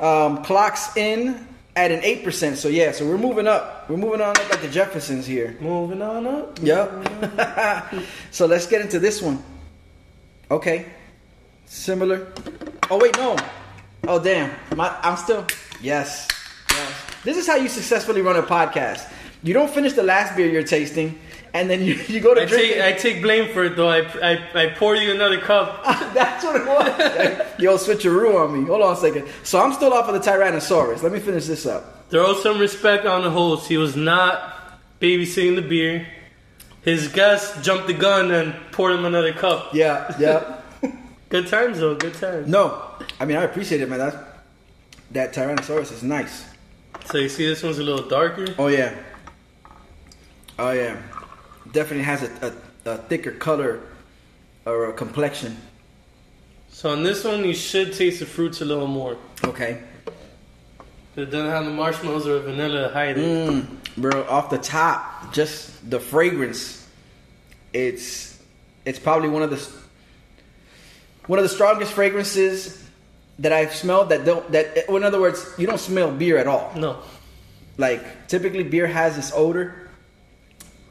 Um, clocks in at an eight percent. So yeah, so we're moving up. We're moving on up like the Jeffersons here. Moving on up. Yep. so let's get into this one. Okay. Similar. Oh wait, no. Oh damn. My, I'm still. Yes. yes. This is how you successfully run a podcast. You don't finish the last beer you're tasting, and then you, you go to I drink. take I take blame for it though. I, I, I pour you another cup. That's what it was. Yo, switcheroo on me. Hold on a second. So I'm still off of the Tyrannosaurus. Let me finish this up. Throw some respect on the host. He was not babysitting the beer. His guest jumped the gun and poured him another cup. Yeah, yeah. Good times though. Good times. no, I mean I appreciate it, man. That that Tyrannosaurus is nice. So you see, this one's a little darker. Oh yeah. Oh yeah. Definitely has a, a, a thicker color or a complexion. So on this one, you should taste the fruits a little more. Okay. It doesn't have the marshmallows or vanilla to hide it. Mm, bro, off the top, just the fragrance. It's it's probably one of the one of the strongest fragrances that I've smelled that don't that in other words, you don't smell beer at all. No. Like typically beer has this odor,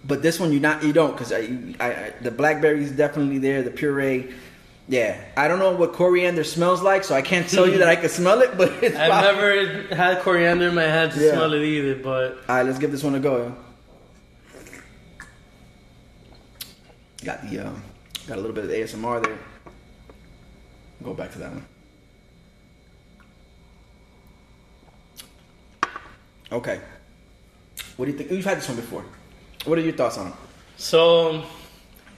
but this one you not you don't because I, I, I the blackberry is definitely there. The puree, yeah. I don't know what coriander smells like, so I can't tell you that I can smell it. But it's I've probably- never had coriander in my head to Yeah. smell it either, but All right, let's give this one a go. Got the um, got a little bit of ASMR there. Go back to that one. Okay. What do you think? You've had this one before. What are your thoughts on it? so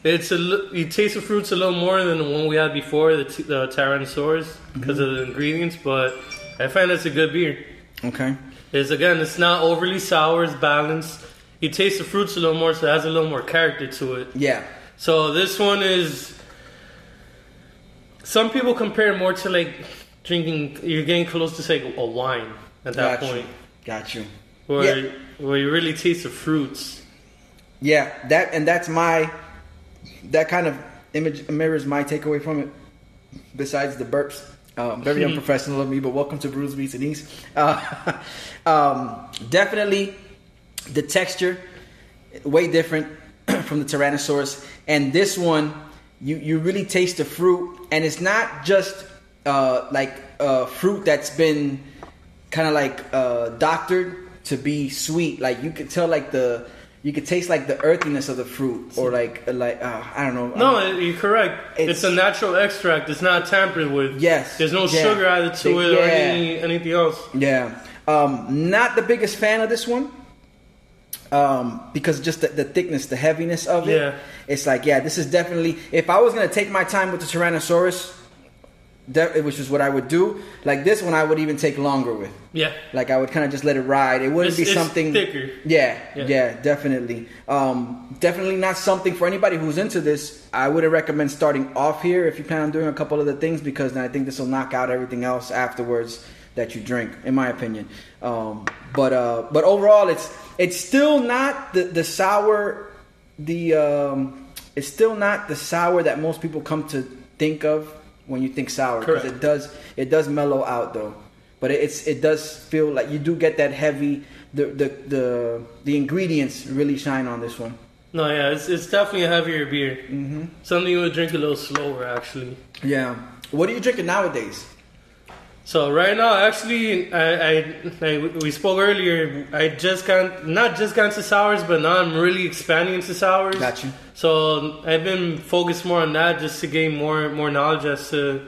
it's a you taste the fruits a little more than the one we had before, the, t- the Tyrannosaurus, because of the ingredients. But I find it's a good beer. Okay. Is again, it's not overly sour, it's balanced. You taste the fruits a little more, so it has a little more character to it. Yeah. So this one is. Some people compare it more to like drinking. You're getting close to say a wine at that Got you. point, Got you. where Yeah. where you really taste the fruits. Yeah, that and that's my that kind of image mirrors my takeaway from it. Besides the burps, um, very unprofessional of me, but welcome to Brews Beats and Eats. Uh, um, definitely, the texture way different from the Tyrannosaurus, and this one you you really taste the fruit, and it's not just uh, like uh, fruit that's been kind of like uh, doctored to be sweet. Like you could tell, like the you could taste like the earthiness of the fruit, or like like uh, I don't know. No, Um, you're correct. It's, It's- a natural extract. It's not tampered with. Yes, There's no yeah. sugar added to They- it or any, anything else. yeah, um, not the biggest fan of this one. Um, because just the, the thickness, the heaviness of it, Yeah. it's like, yeah, this is definitely. If I was gonna take my time with the Tyrannosaurus, de- which is what I would do, like this one, I would even take longer with. Yeah. Like I would kind of just let it ride. It wouldn't It's- be something thicker. Yeah, Yeah. yeah, definitely. Um, definitely not something for anybody who's into this. I wouldn't recommend starting off here if you plan on doing a couple other things because then I think this will knock out everything else afterwards that you drink, in my opinion. Um, but uh, but overall, it's it's still not the the sour. The um, it's still not the sour that most people come to think of when you think sour because it does it does mellow out though but it's it does feel like you do get that heavy the the the, the ingredients really shine on this one No, yeah, it's, it's definitely a heavier beer. Mm-hmm. Something you would drink a little slower, actually. yeah what are you drinking nowadays So right now, actually, I, I, I we spoke earlier. I just got not just got into sours, but now I'm really expanding into sours. Got you. So I've been focused more on that just to gain more more knowledge as to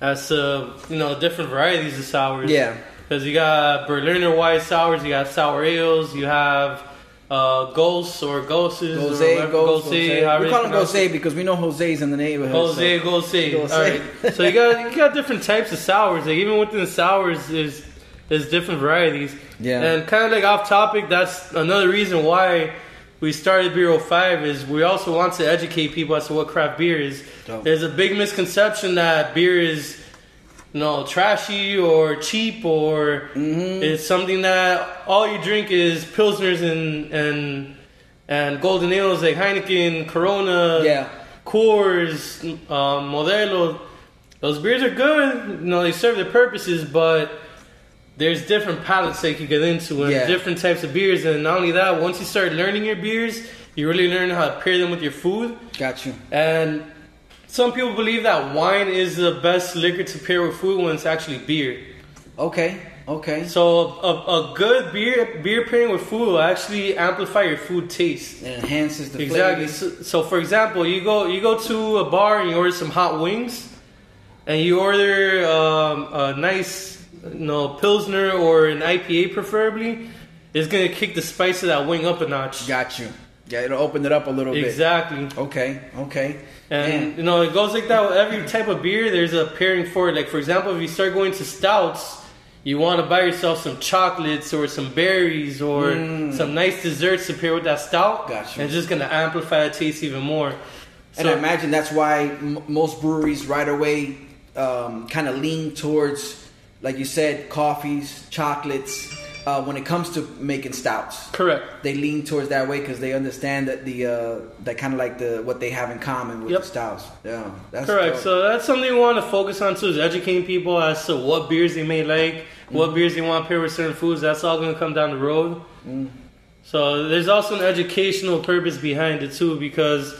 as to you know different varieties of sours. Yeah. Because you got Berliner white sours, you got sour ales, you have uh, ghosts or ghosts. Jose, or Ghost, Gose, Jose. We call him pronounce it. Jose because we know Jose's in the neighborhood. Jose, so- Jose. Jose. All right. So you got you got different types of sours. Like even within the sours, there's there's different varieties. Yeah. And kind of like off topic, that's another reason why we started Beer 05 is we also want to educate people as to what craft beer is. Dope. There's a big misconception that beer is you know trashy or cheap or Mm-hmm. it's something that all you drink is pilsners and and and golden ales like Heineken, Corona, Yeah. Coors, um, Modelo. Those beers are good. You know, they serve their purposes, but there's different palates that you get into and Yeah. different types of beers. And not only that, once you start learning your beers, you really learn how to pair them with your food. got you And some people believe that wine is the best liquor to pair with food when it's actually beer. okay okay So a, a good beer beer pairing with food will actually amplify your food taste. it enhances the Exactly. flavor. So, so, for example, you go you go to a bar and you order some hot wings, and you order um, a nice, you know, pilsner or an IPA, preferably. It's gonna kick the spice of that wing up a notch. got you yeah it'll open it up a little bit Exactly. okay okay And you know, it goes like that with every type of beer. There's a pairing for it. Like for example, if you start going to stouts, you want to buy yourself some chocolates or some berries or some nice desserts to pair with that stout. Mm. Gotcha. And it's just gonna amplify the taste even more. And I imagine that's why m- most breweries right away um, kind of lean towards like you said, coffees, chocolates. Uh, when it comes to making stouts, Correct. they lean towards that way because they understand that the uh, that kind of like the what they have in common with Yep. the stouts. Yeah, that's Correct. dope. So that's something we want to focus on too, is educating people as to what beers they may like, what beers they want to pair with certain foods. That's all going to come down the road. So there's also an educational purpose behind it too, because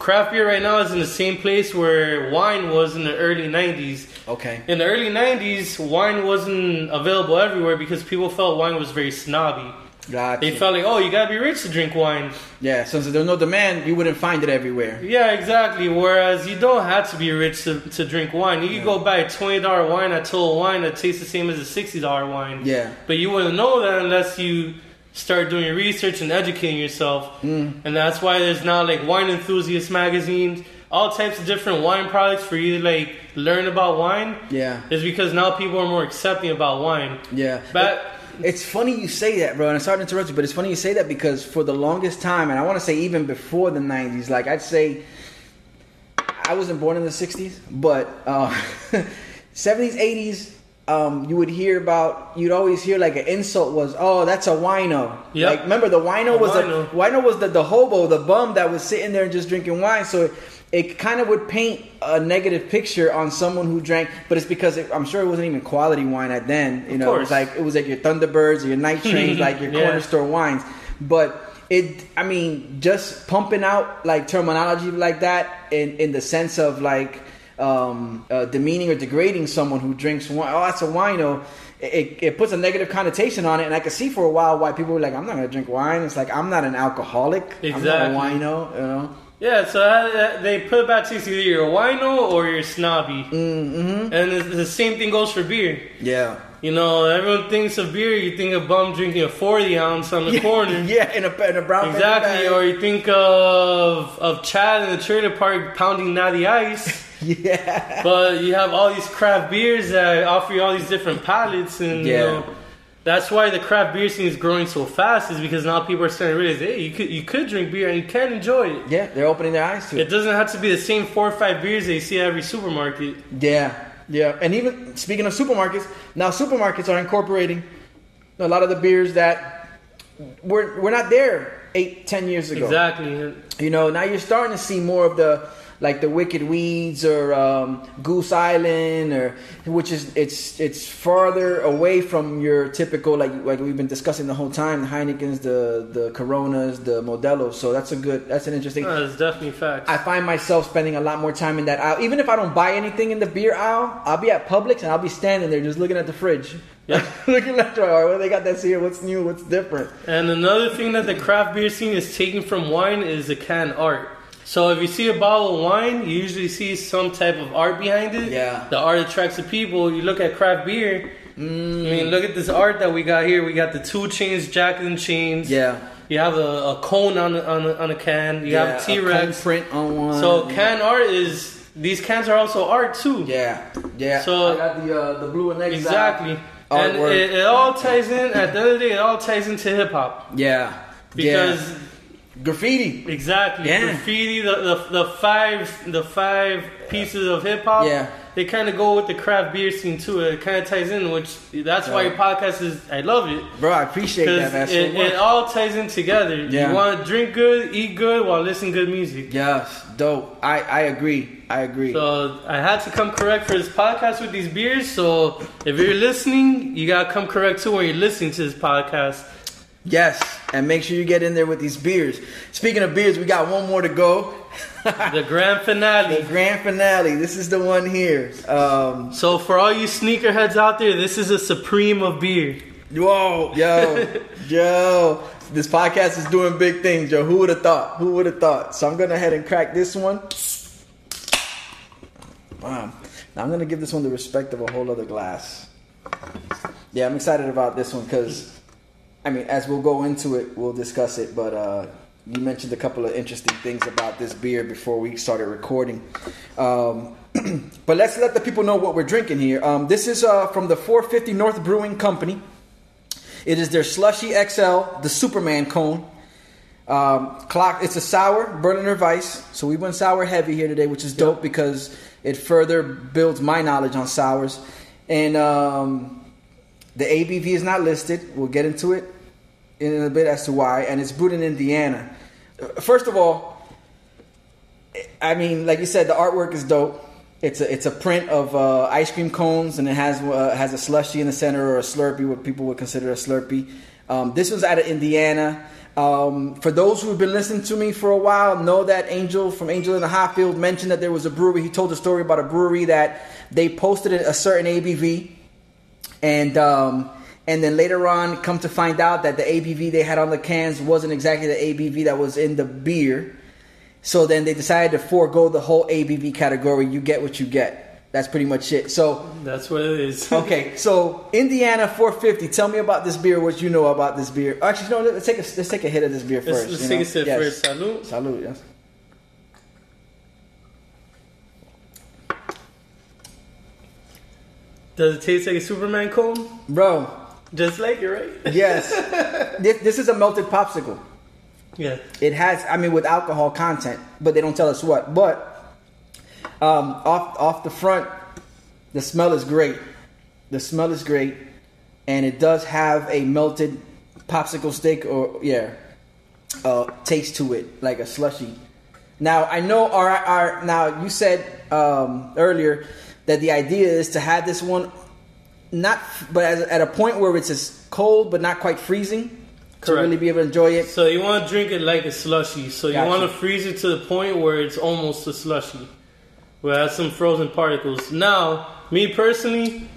craft beer right now is in the same place where wine was in the early '90s. okay. In the early '90s, wine wasn't available everywhere because people felt wine was very snobby. Gotcha. They felt like, oh, you gotta be rich to drink wine. yeah, since there's no demand, you wouldn't find it everywhere. Yeah, exactly. Whereas you don't have to be rich to, to drink wine. You can go buy a twenty dollar wine at Total Wine that tastes the same as a sixty dollar wine. Yeah. But you wouldn't know that unless you start doing research and educating yourself. Mm. And that's why there's now like wine enthusiast magazines, all types of different wine products for you to like learn about wine. Yeah. Is because now people are more accepting about wine. Yeah. But It's funny you say that, bro, and I'm sorry to interrupt you, but it's funny you say that because for the longest time, and I want to say even before the 90s, like I'd say, I wasn't born in the 60s, but uh, 70s, 80s, um, you would hear about, you'd always hear like an insult was, oh, that's a wino. Yep. Like, remember the wino A was wino. a, wino was the, the hobo, the bum that was sitting there and just drinking wine. So it it kind of would paint a negative picture on someone who drank, but it's because it, I'm sure it wasn't even quality wine at then. You know, it was course. like it was like your Thunderbirds or your Night Trains, like your Yeah. corner store wines. But it, I mean, just pumping out like terminology like that in in the sense of like um, uh, demeaning or degrading someone who drinks wine. Oh, that's a wino. It, it puts a negative connotation on it, and I could see for a while why people were like, "I'm not gonna drink wine." It's like I'm not an alcoholic. Exactly. I'm not a wino. You know. Yeah, so they put back to either you're a wino or you're snobby. Mm-hmm. And the, the same thing goes for beer. Yeah. You know, everyone thinks of beer, you think of bum drinking a 40 ounce on the corner. Yeah, in a in a brown Exactly, bag. or you think of of Chad in the trailer park pounding natty ice, yeah. but you have all these craft beers that offer you all these different palates, and you Yeah. know, that's why the craft beer scene is growing so fast. Is because now people are starting to realize, hey, you could you could drink beer and you can enjoy it. Yeah, they're opening their eyes to it. It doesn't have to be the same four or five beers that you see at every supermarket. Yeah, yeah. And even speaking of supermarkets, now supermarkets are incorporating a lot of the beers that were were not there eight, ten years ago. Exactly. You know, now you're starting to see more of the like the Wicked Weeds or um, Goose Island, or which is it's it's farther away from your typical like like we've been discussing the whole time the Heinekens, the the Coronas, the Modelos. So that's a good that's an interesting. No, that's definitely facts. I find myself spending a lot more time in that aisle. Even if I don't buy anything in the beer aisle, I'll be at Publix and I'll be standing there just looking at the fridge. Yeah. looking at the well, they got this here. What's new? What's different? And another thing that the craft beer scene is taking from wine is the can art. So if you see a bottle of wine, you usually see some type of art behind it. Yeah. The art attracts the people. You look at craft beer. I mean, look at this art that we got here. We got the two chains, jacket and chains. Yeah. You have a, a cone on a, on a, on a can. You yeah, have a T Rex print on one. So can art is these cans are also art too. Yeah, yeah. So- I got the uh, the Blu and Exile. Exactly. And it, it all ties in. At the end of the day, it all ties into hip hop Yeah, because. yeah. Graffiti. Exactly. Yeah. Graffiti, the, the the five the five pieces of hip hop. Yeah. They kind of go with the craft beer scene too. It kind of ties in, which that's why your podcast is. I love it Bro, I appreciate that, man. So it, it all ties in together. Yeah. You want to drink good, eat good, while listening to good music. yes, dope. I I agree. I agree. So I had to come correct for this podcast with these beers. So if you're listening, you gotta come correct too when you're listening to this podcast. Yes, and make sure you get in there with these beers. Speaking of beers, we got one more to go. The grand finale. the grand finale. This is the one here. Um, So for all you sneakerheads out there, this is a supreme of beer. whoa, yo, yo. This podcast is doing big things, yo. Who would have thought? Who would have thought? So I'm gonna head and crack this one. Wow. Now I'm gonna give this one the respect of a whole other glass. Yeah, I'm excited about this one because, I mean, as we'll go into it, we'll discuss it. But uh, you mentioned a couple of interesting things about this beer before we started recording. Um, but let's let the people know what we're drinking here. Um, this is uh, from the 450 North Brewing Company. It is their Slushy XL, the Superman cone. Um, clock. It's a sour Berliner Weiss, so we went sour heavy here today, which is dope because it further builds my knowledge on sours. and um, the ABV is not listed. We'll get into it in a bit as to why, and it's brewed in Indiana. Uh, First of all, I mean, like you said, the artwork is dope. It's a it's a print of uh, ice cream cones, and it has uh, has a slushy in the center or a Slurpee, what people would consider a Slurpee. Um, this was out of Indiana. Um, for those who have been listening to me for a while, know that Angel from Angel in the Hot Field mentioned that there was a brewery. He told a story about a brewery that they posted a certain ABV, and um, and then later on, come to find out that the ABV they had on the cans wasn't exactly the ABV that was in the beer. So then they decided to forego the whole ABV category. You get what you get. That's pretty much it. So That's what it is. okay, so Indiana 450. Tell me about this beer. What you know about this beer? Actually, no. Let's take a let's take a hit of this beer 1st let's let's take a sip first. Salud. Salud. Yes. Does it taste like a Superman cone? Bro, Just like it, right? yes. this, this is a melted popsicle. Yeah. It has, I mean, with alcohol content, but they don't tell us what. But um, off off the front, the smell is great. The smell is great, and it does have a melted popsicle stick or yeah, uh, taste to it, like a slushy. Now I know our our now you said um, earlier that the idea is to have this one not, but at, at a point where it's as cold but not quite freezing to Correct. really be able to enjoy it. So you want to drink it like a slushy. So you want to freeze it to the point where it's almost a slushy, where it has some frozen particles. Now, me personally,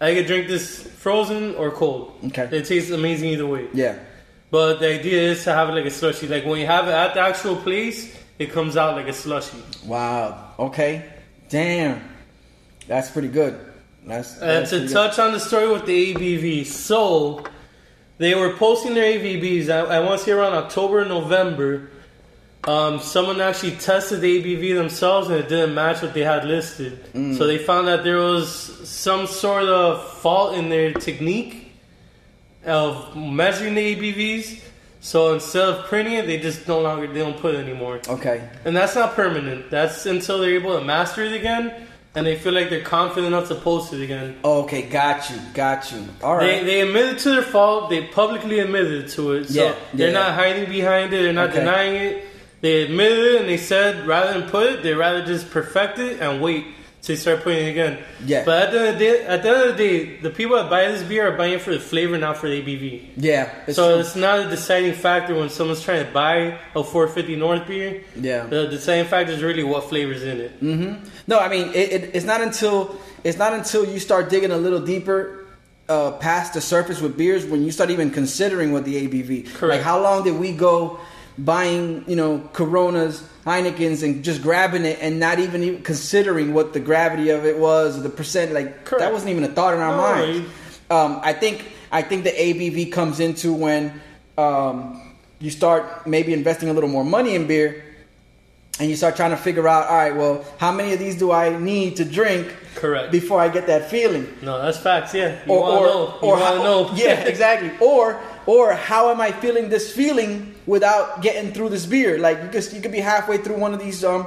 I could drink this frozen or cold. Okay. It tastes amazing either way. Yeah. But the idea is to have it like a slushy. Like when you have it at the actual place, it comes out like a slushy. Wow. Okay. Damn. That's pretty good. That's, And to pretty good. touch on the story with the ABV, so they were posting their ABVs. I, I want to say around October, November. Um, someone actually tested the ABV themselves, and it didn't match what they had listed. Mm. So they found that there was some sort of fault in their technique of measuring the ABVs. So instead of printing it, they just no longer they don't put it anymore. Okay. And that's not permanent. That's until they're able to master it again, and they feel like they're confident enough to post it again. Oh, okay. Got you. Got you. All They, right. they admitted to their fault. They publicly admitted to it. So Yeah, they're yeah. not hiding behind it. They're not Okay. denying it. They admitted it and they said rather than put it, they rather just perfect it and wait till they start putting it again. Yeah. But at the end of the day, at the end of the day, the people that buy this beer are buying it for the flavor, not for the ABV. yeah. It's so true. it's not a deciding factor when someone's trying to buy a 450 North beer. Yeah. The deciding factor is really what flavors in it. Mm-hmm. No, I mean it, it, it's not until it's not until you start digging a little deeper uh, past the surface with beers when you start even considering what the ABV. Correct. Like how long did we go buying you know Coronas, Heinekens, and just grabbing it and not even, even considering what the gravity of it was the percent. Like Correct. that wasn't even a thought in our No, minds. Um, I think I think the ABV comes into when um, you start maybe investing a little more money in beer and you start trying to figure out, all right, well, how many of these do I need to drink Correct. before I get that feeling? No, that's facts. Yeah, you want to know. You want how, to know. yeah, exactly. Or or how am I feeling this feeling without getting through this beer? Like you could you could be halfway through one of these um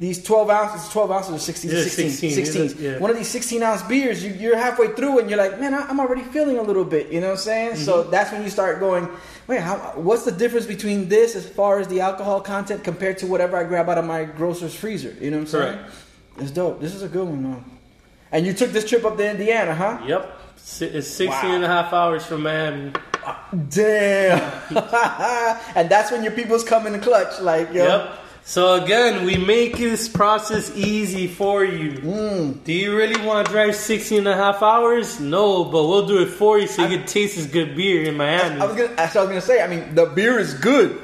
these 12 ounces, 12 ounces or 16, Yeah, 16, 16, 16. Yeah. One of these 16 ounce beers, you, you're halfway through and you're like, man, I, I'm already feeling a little bit. You know what I'm saying? So Mm-hmm. that's when you start going, wait, how, what's the difference between this as far as the alcohol content compared to whatever I grab out of my grocer's freezer? You know what I'm saying? Correct. It's dope. This is a good one, man. And you took this trip up to Indiana, huh? Yep. It's 16 Wow. and a half hours from Miami. Damn. and that's when your people's come in the clutch, like, yo. Yep. So again, we make this process easy for you. Mm. Do you really want to drive 16 and a half hours? No, but we'll do it for you so you can taste this good beer in Miami. I was gonna, I was gonna say. I mean, the beer is good.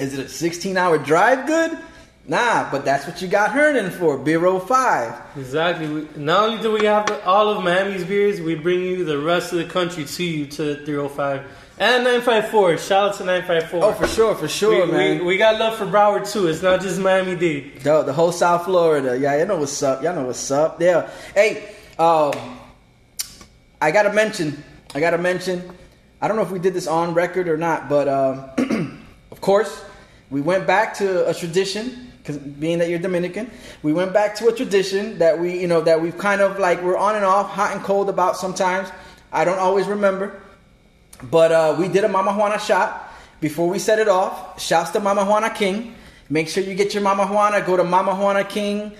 Is it a 16 hour drive good? Nah, but that's what you got Hernan for, Beer 05. Exactly. We, not only do we have all of Miami's beers, we bring you the rest of the country to you to 305 and 954. Shout out to 954. Oh, for sure, for sure, we, man. We, we got love for Broward too. It's not just Miami Dade. Yo, the whole South Florida. Yeah, you know what's up. Y'all know what's up. Yeah. Hey, um, I gotta mention. I gotta mention. I don't know if we did this on record or not, but um, of course, we went back to a tradition because being that you're Dominican, we went back to a tradition that we, you know, that we've kind of like we're on and off, hot and cold about sometimes. I don't always remember, but uh, we did a Mama Juana shot before we set it off. Shouts to Mama Juana King. Make sure you get your Mama Juana. Go to Mama Juana King.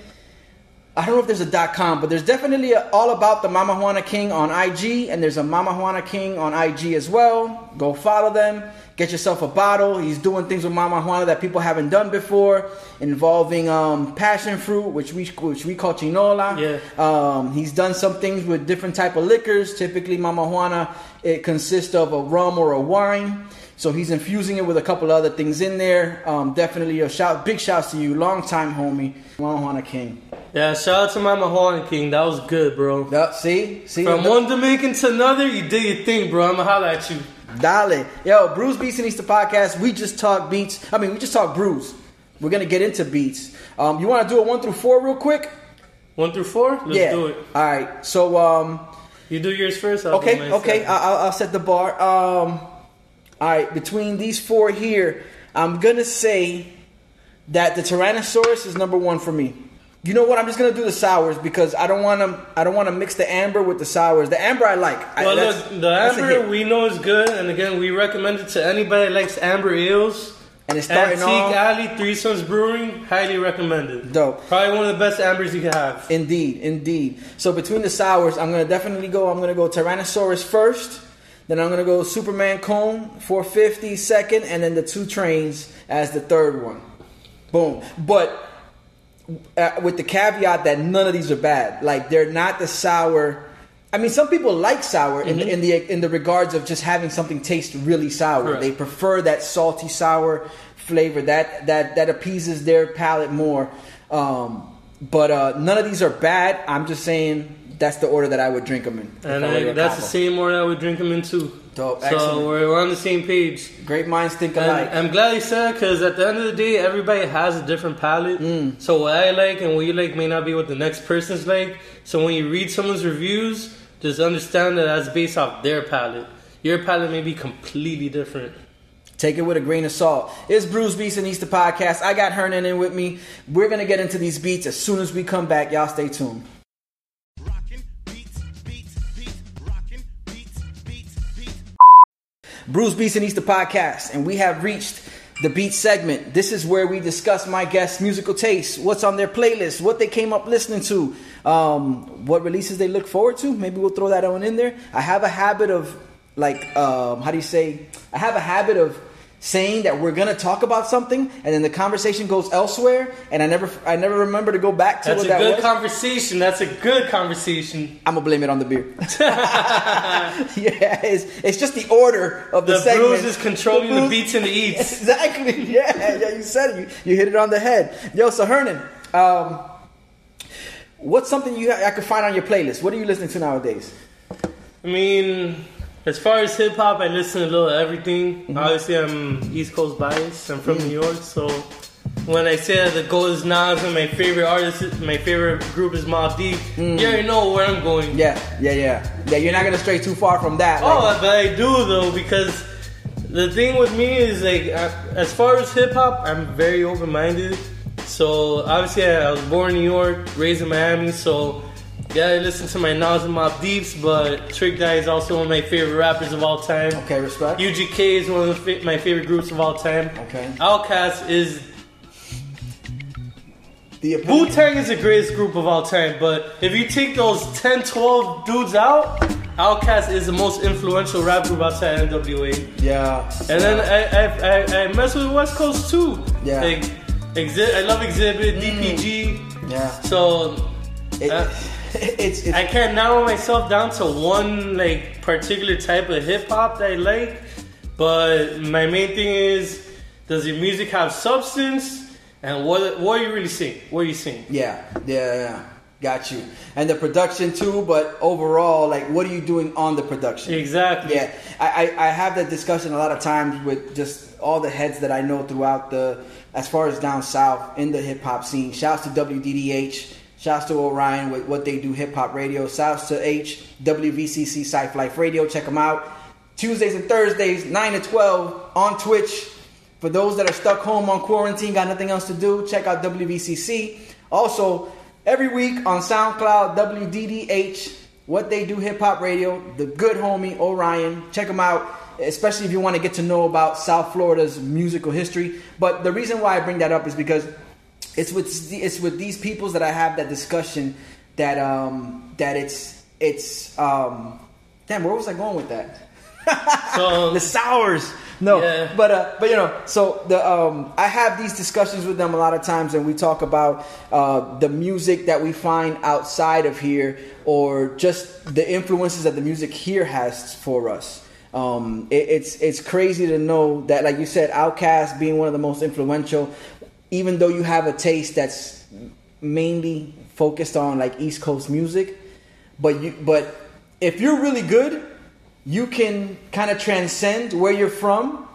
I don't know if there's a dot com, but there's definitely a, all about the Mama Juana King on IG, and there's a Mama Juana King on IG as well. Go follow them. Get yourself a bottle. He's doing things with Mama Juana that people haven't done before, involving um, passion fruit, which we which we call chinola. Yeah. Um, he's done some things with different type of liquors. Typically, Mama Juana it consists of a rum or a wine. So he's infusing it with a couple other things in there. Um, definitely a shout, big shouts to you, long time homie, Mama Juana King. Yeah, shout out to Mama Juana King. That was good, bro. Yup, see, see, From one Dominican to another, you did your thing, bro. I'ma holla at you. Dale. Yo, Brews Beats and Easter podcast. We just talk beats. I mean, we just talk brews. We're gonna get into beats. Um, you want to do a one through four real quick? One through four? Let's yeah. do it. All right. So, um, You do yours first. I'll okay, okay. I- I'll, I'll set the bar. Um, all right. Between these four here, I'm gonna say that the Tyrannosaurus is number one for me. You know what? I'm just gonna do the sours because I don't want to. I don't want to mix the amber with the sours. The amber I like. Well, that's- look, the amber we know is good, and again, we recommend it to anybody that likes amber ales. and it's starting Antique off. Alley, Three Sons Brewing, highly recommended. Dope. Probably one of the best ambers you can have. Indeed, indeed. So between the sours, I'm gonna definitely go. I'm gonna go Tyrannosaurus first. Then I'm gonna go Superman Cone 450 second, and then the two trains as the third one. Boom. But uh, with the caveat that none of these are bad. Like they're not the sour. I mean, some people like sour in, the, in the in the regards of just having something taste really sour. Correct. They prefer that salty sour flavor that that that appeases their palate more. Um, but uh, none of these are bad. I'm just saying that's the order that I would drink them in. And I that's the same order I would drink them in too. Dope, So excellent. we're, we're on the same page. Great minds think And alike. I'm glad you said because at the end of the day, everybody has a different palate. Mm. So what I like and what you like may not be what the next person's like. So when you read someone's reviews, just understand that that's based off their palate. Your palate may be completely different. Take it with a grain of salt. It's Brews Beats and Easter Podcast. I got Hernan in with me. We're gonna get into these beats as soon as we come back. Y'all stay tuned. Brews Beats and Easter Podcast, and we have reached the beat segment. This is where we discuss my guests' musical tastes, what's on their playlist, what they came up listening to, um, what releases they look forward to. Maybe we'll throw that one in there. I have a habit of like, um, how do you say? I have a habit of saying that we're gonna talk about something, and then the conversation goes elsewhere, and I never, I never remember to go back to That's what a that good conversation. That's a good conversation. I'm gonna blame it on the beer. yeah, it's, it's just the order of the, The segment. brews is controlling the brews- beats and the eats. Exactly. Yeah, yeah. You said it. You, you hit it on the head. Yo, so Hernan, um, what's something you I could find on your playlist? What are you listening to nowadays? I mean, as far as hip hop, I listen to a little of everything. Mm-hmm. Obviously, I'm East Coast biased. I'm from New York, so when I say that the goal is Nas and my favorite artist, my favorite group is Mobb Deep, you already know where I'm going. Mm. Yeah, yeah, yeah, yeah. You're not gonna stray too far from that. Oh, like- but I do though because the thing with me is like, as far as hip hop, I'm very open minded. So obviously, I, I was born in New York, raised in Miami. So yeah, I listen to my Nas and Mobb Deeps, but Trick Guy is also one of my favorite rappers of all time. okay, respect. UGK is one of fa- my favorite groups of all time. Okay. Outkast is the Wu Tang is the greatest group of all time, but if you take those 10, 12 dudes out, Outkast is the most influential rap group outside NWA. Yeah. And then I, I, I, I mess with West Coast too. Yeah. Like, I love Xzibit, DPG. Yeah. So It, Uh, it's it's I can't narrow myself down to one like particular type of hip hop that I like. But my main thing is, does your music have substance? And what what are you really saying? What are you saying? yeah, yeah, yeah. Got you. And the production too, but overall, like, what are you doing on the production? Exactly. Yeah, I, I, I have that discussion a lot of times with just all the heads that I know throughout the, as far as down south in the hip hop scene. Shouts to WDDH, shouts to Orion with what they do hip hop radio. Shouts to H, WVCC Sci Life Radio. Check them out. Tuesdays and Thursdays, 9 to 12 on Twitch For those that are stuck home on quarantine, got nothing else to do, check out WVCC. Also, every week on SoundCloud, WDDH, What They Do Hip Hop Radio, the good homie Orion. Check him out, especially if you want to get to know about South Florida's musical history. But the reason why I bring that up is because it's with it's with these peoples that I have that discussion that um that it's it's um damn where was I going with that? So the sours. No, Yeah. but uh, but you know, so the um, I have these discussions with them a lot of times, and we talk about uh, the music that we find outside of here, or just the influences that the music here has for us. Um, it, it's it's crazy to know that, like you said, Outkast being one of the most influential, even though you have a taste that's mainly focused on like East Coast music, but you but if you're really good, you can kind of transcend where you're from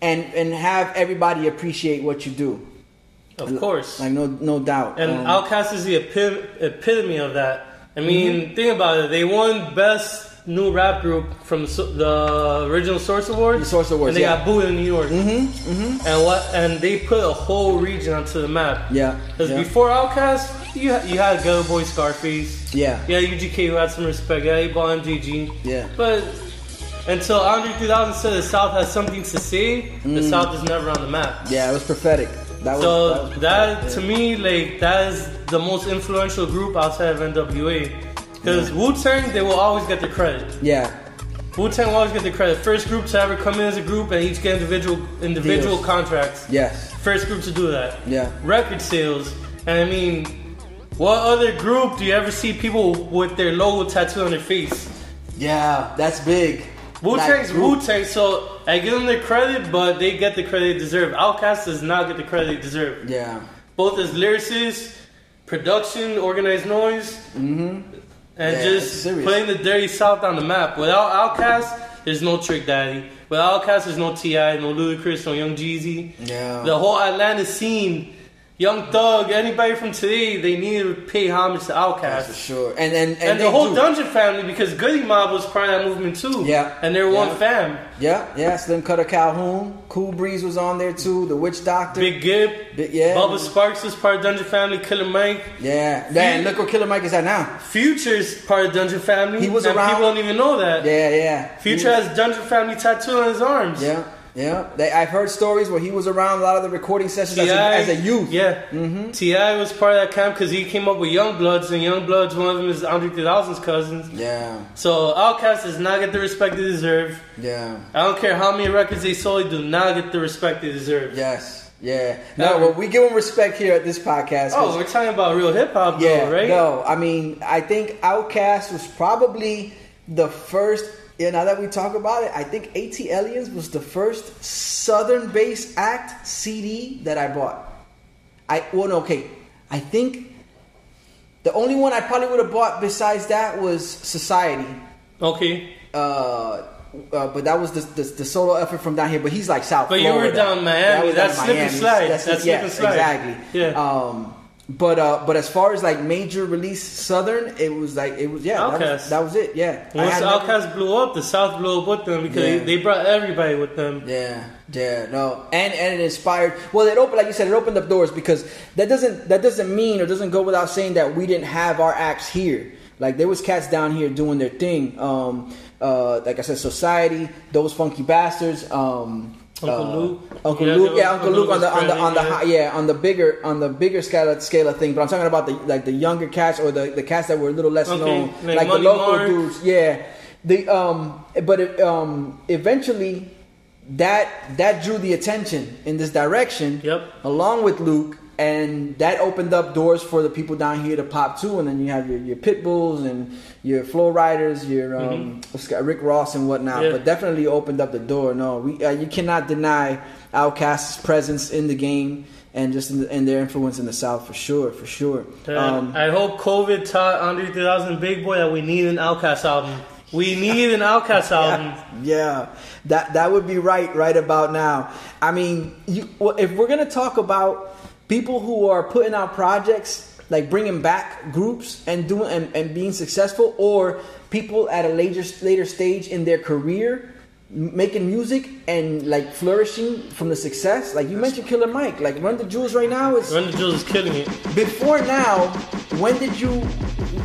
and and have everybody appreciate what you do. of course. Like no no doubt. And Um, Outkast is the epi- epitome of that. I mean, Mm-hmm. think about it. They won Best New Rap Group from the, so- the original Source Awards. The Source Awards, And they yeah. got booed in New York. Mm-hmm, mm-hmm. And what? And they put a whole region onto the map. Yeah, Because yeah. before Outkast, you had, you had Ghetto Boy Scarface. Yeah. Yeah, UGK who had some respect. Yeah, bought MJG. Yeah. But until Andre 3000 said the South has something to say, the Mm. South is never on the map. yeah, it was prophetic. That was So that, was that, prophetic, to yeah. me, like that is the most influential group outside of NWA. Because Wu Tang, they will always get the credit. Yeah. Wu Tang will always get the credit. First group to ever come in as a group and each get individual individual Deals. contracts. Yes. First group to do that. Yeah. Record sales. And I mean, what other group do you ever see people with their logo tattooed on their face? Yeah, that's big. Wu Tang's Wu Tang, so I give them their credit, but they get the credit they deserve. Outkast does not get the credit they deserve. Yeah. both as lyricists, production, organized noise, mm-hmm. And Yeah, just putting the dirty South on the map. Without Outkast, there's no Trick Daddy. Without Outkast, there's no T.I., no Ludacris, no Young Jeezy. Yeah. The whole Atlanta scene, Young Thug, anybody from today, they need to pay homage to Outkast. For sure. And and and, And, the whole do. Dungeon family, because Goodie Mob was part of that movement too. Yeah. And they're one fam. Yeah, yeah. Slimm Cutta Calhoun, Cool Breeze was on there too. The Witch Doctor. Big Gipp. Big- yeah. Bubba Sparxxx was part of Dungeon family. Killer Mike. Yeah. Man, look where Killer Mike is at now. Future's part of Dungeon Family. He was and around- People don't even know that. Yeah, yeah. Future has Dungeon Family tattooed on his arms. Yeah, yeah. They, I've heard stories where he was around a lot of the recording sessions as a, as a youth. Yeah. Mm-hmm. T.I. was part of that camp because he came up with Young Bloods, and Young Bloods, one of them is Andre 3000's cousins. Yeah, So Outkast does not get the respect they deserve. yeah. I don't care how many records they sold, they do not get the respect they deserve. Yes, yeah. No, well, we give them respect here at this podcast. Oh, we're talking about real hip hop, yeah, though, right? no. I mean, I think Outkast was probably the first. Yeah, now that we talk about it, I think ATLiens was the first Southern-based act CD that I bought. I well, no, okay. I think the only one I probably would have bought besides that was Society. Okay. uh, uh, but that was the, the the solo effort from down here. But he's like South. But you were down Miami. was That's down in slip and Miami. slide. That's, That's yeah, and slide. Exactly. Yeah. Um, but uh, but as far as like major release Southern, it was like it was yeah. That was, that was it. Yeah. Once had never- Outkast blew up, the South blew up with them because Yeah. they, they brought everybody with them. Yeah, yeah, no, and and it inspired. Well, it opened, like you said, it opened up doors because that doesn't that doesn't mean or doesn't go without saying that we didn't have our acts here. Like there was cats down here doing their thing. Um, uh, like I said, society, those funky bastards. Um, Uncle uh, Luke. Uncle Yeah, Luke, yeah, Uncle Uncle Luke on the on the on the high, yeah on the bigger on the bigger scale of, scale of thing. But I'm talking about the like the younger cats or the, the cats that were a little less Okay, known, like like the local Mark. dudes. Yeah, the um, but it, um, eventually that that drew the attention in this direction. Yep. Along with Luke, and that opened up doors for the people down here to pop too. And then you have your, your pit bulls and your flow riders, your um, got- Rick Ross and whatnot. Mm-hmm. Yeah. But definitely opened up the door. No, we uh, you cannot deny Outkast's presence in the game. And just in, the, and their influence in the South for sure, for sure. Um, I hope COVID taught Andre 3000 Big Boi that we need an Outkast album. We need an Outkast album. Yeah, that that would be right right about now. I mean, you, if we're gonna talk about people who are putting out projects like bringing back groups and doing and, and being successful, or people at a later later stage in their career making music and like flourishing from the success. Like you mentioned, Killer Mike. Like Run the Jewels right now is Run the Jewels is killing it. before now, when did you?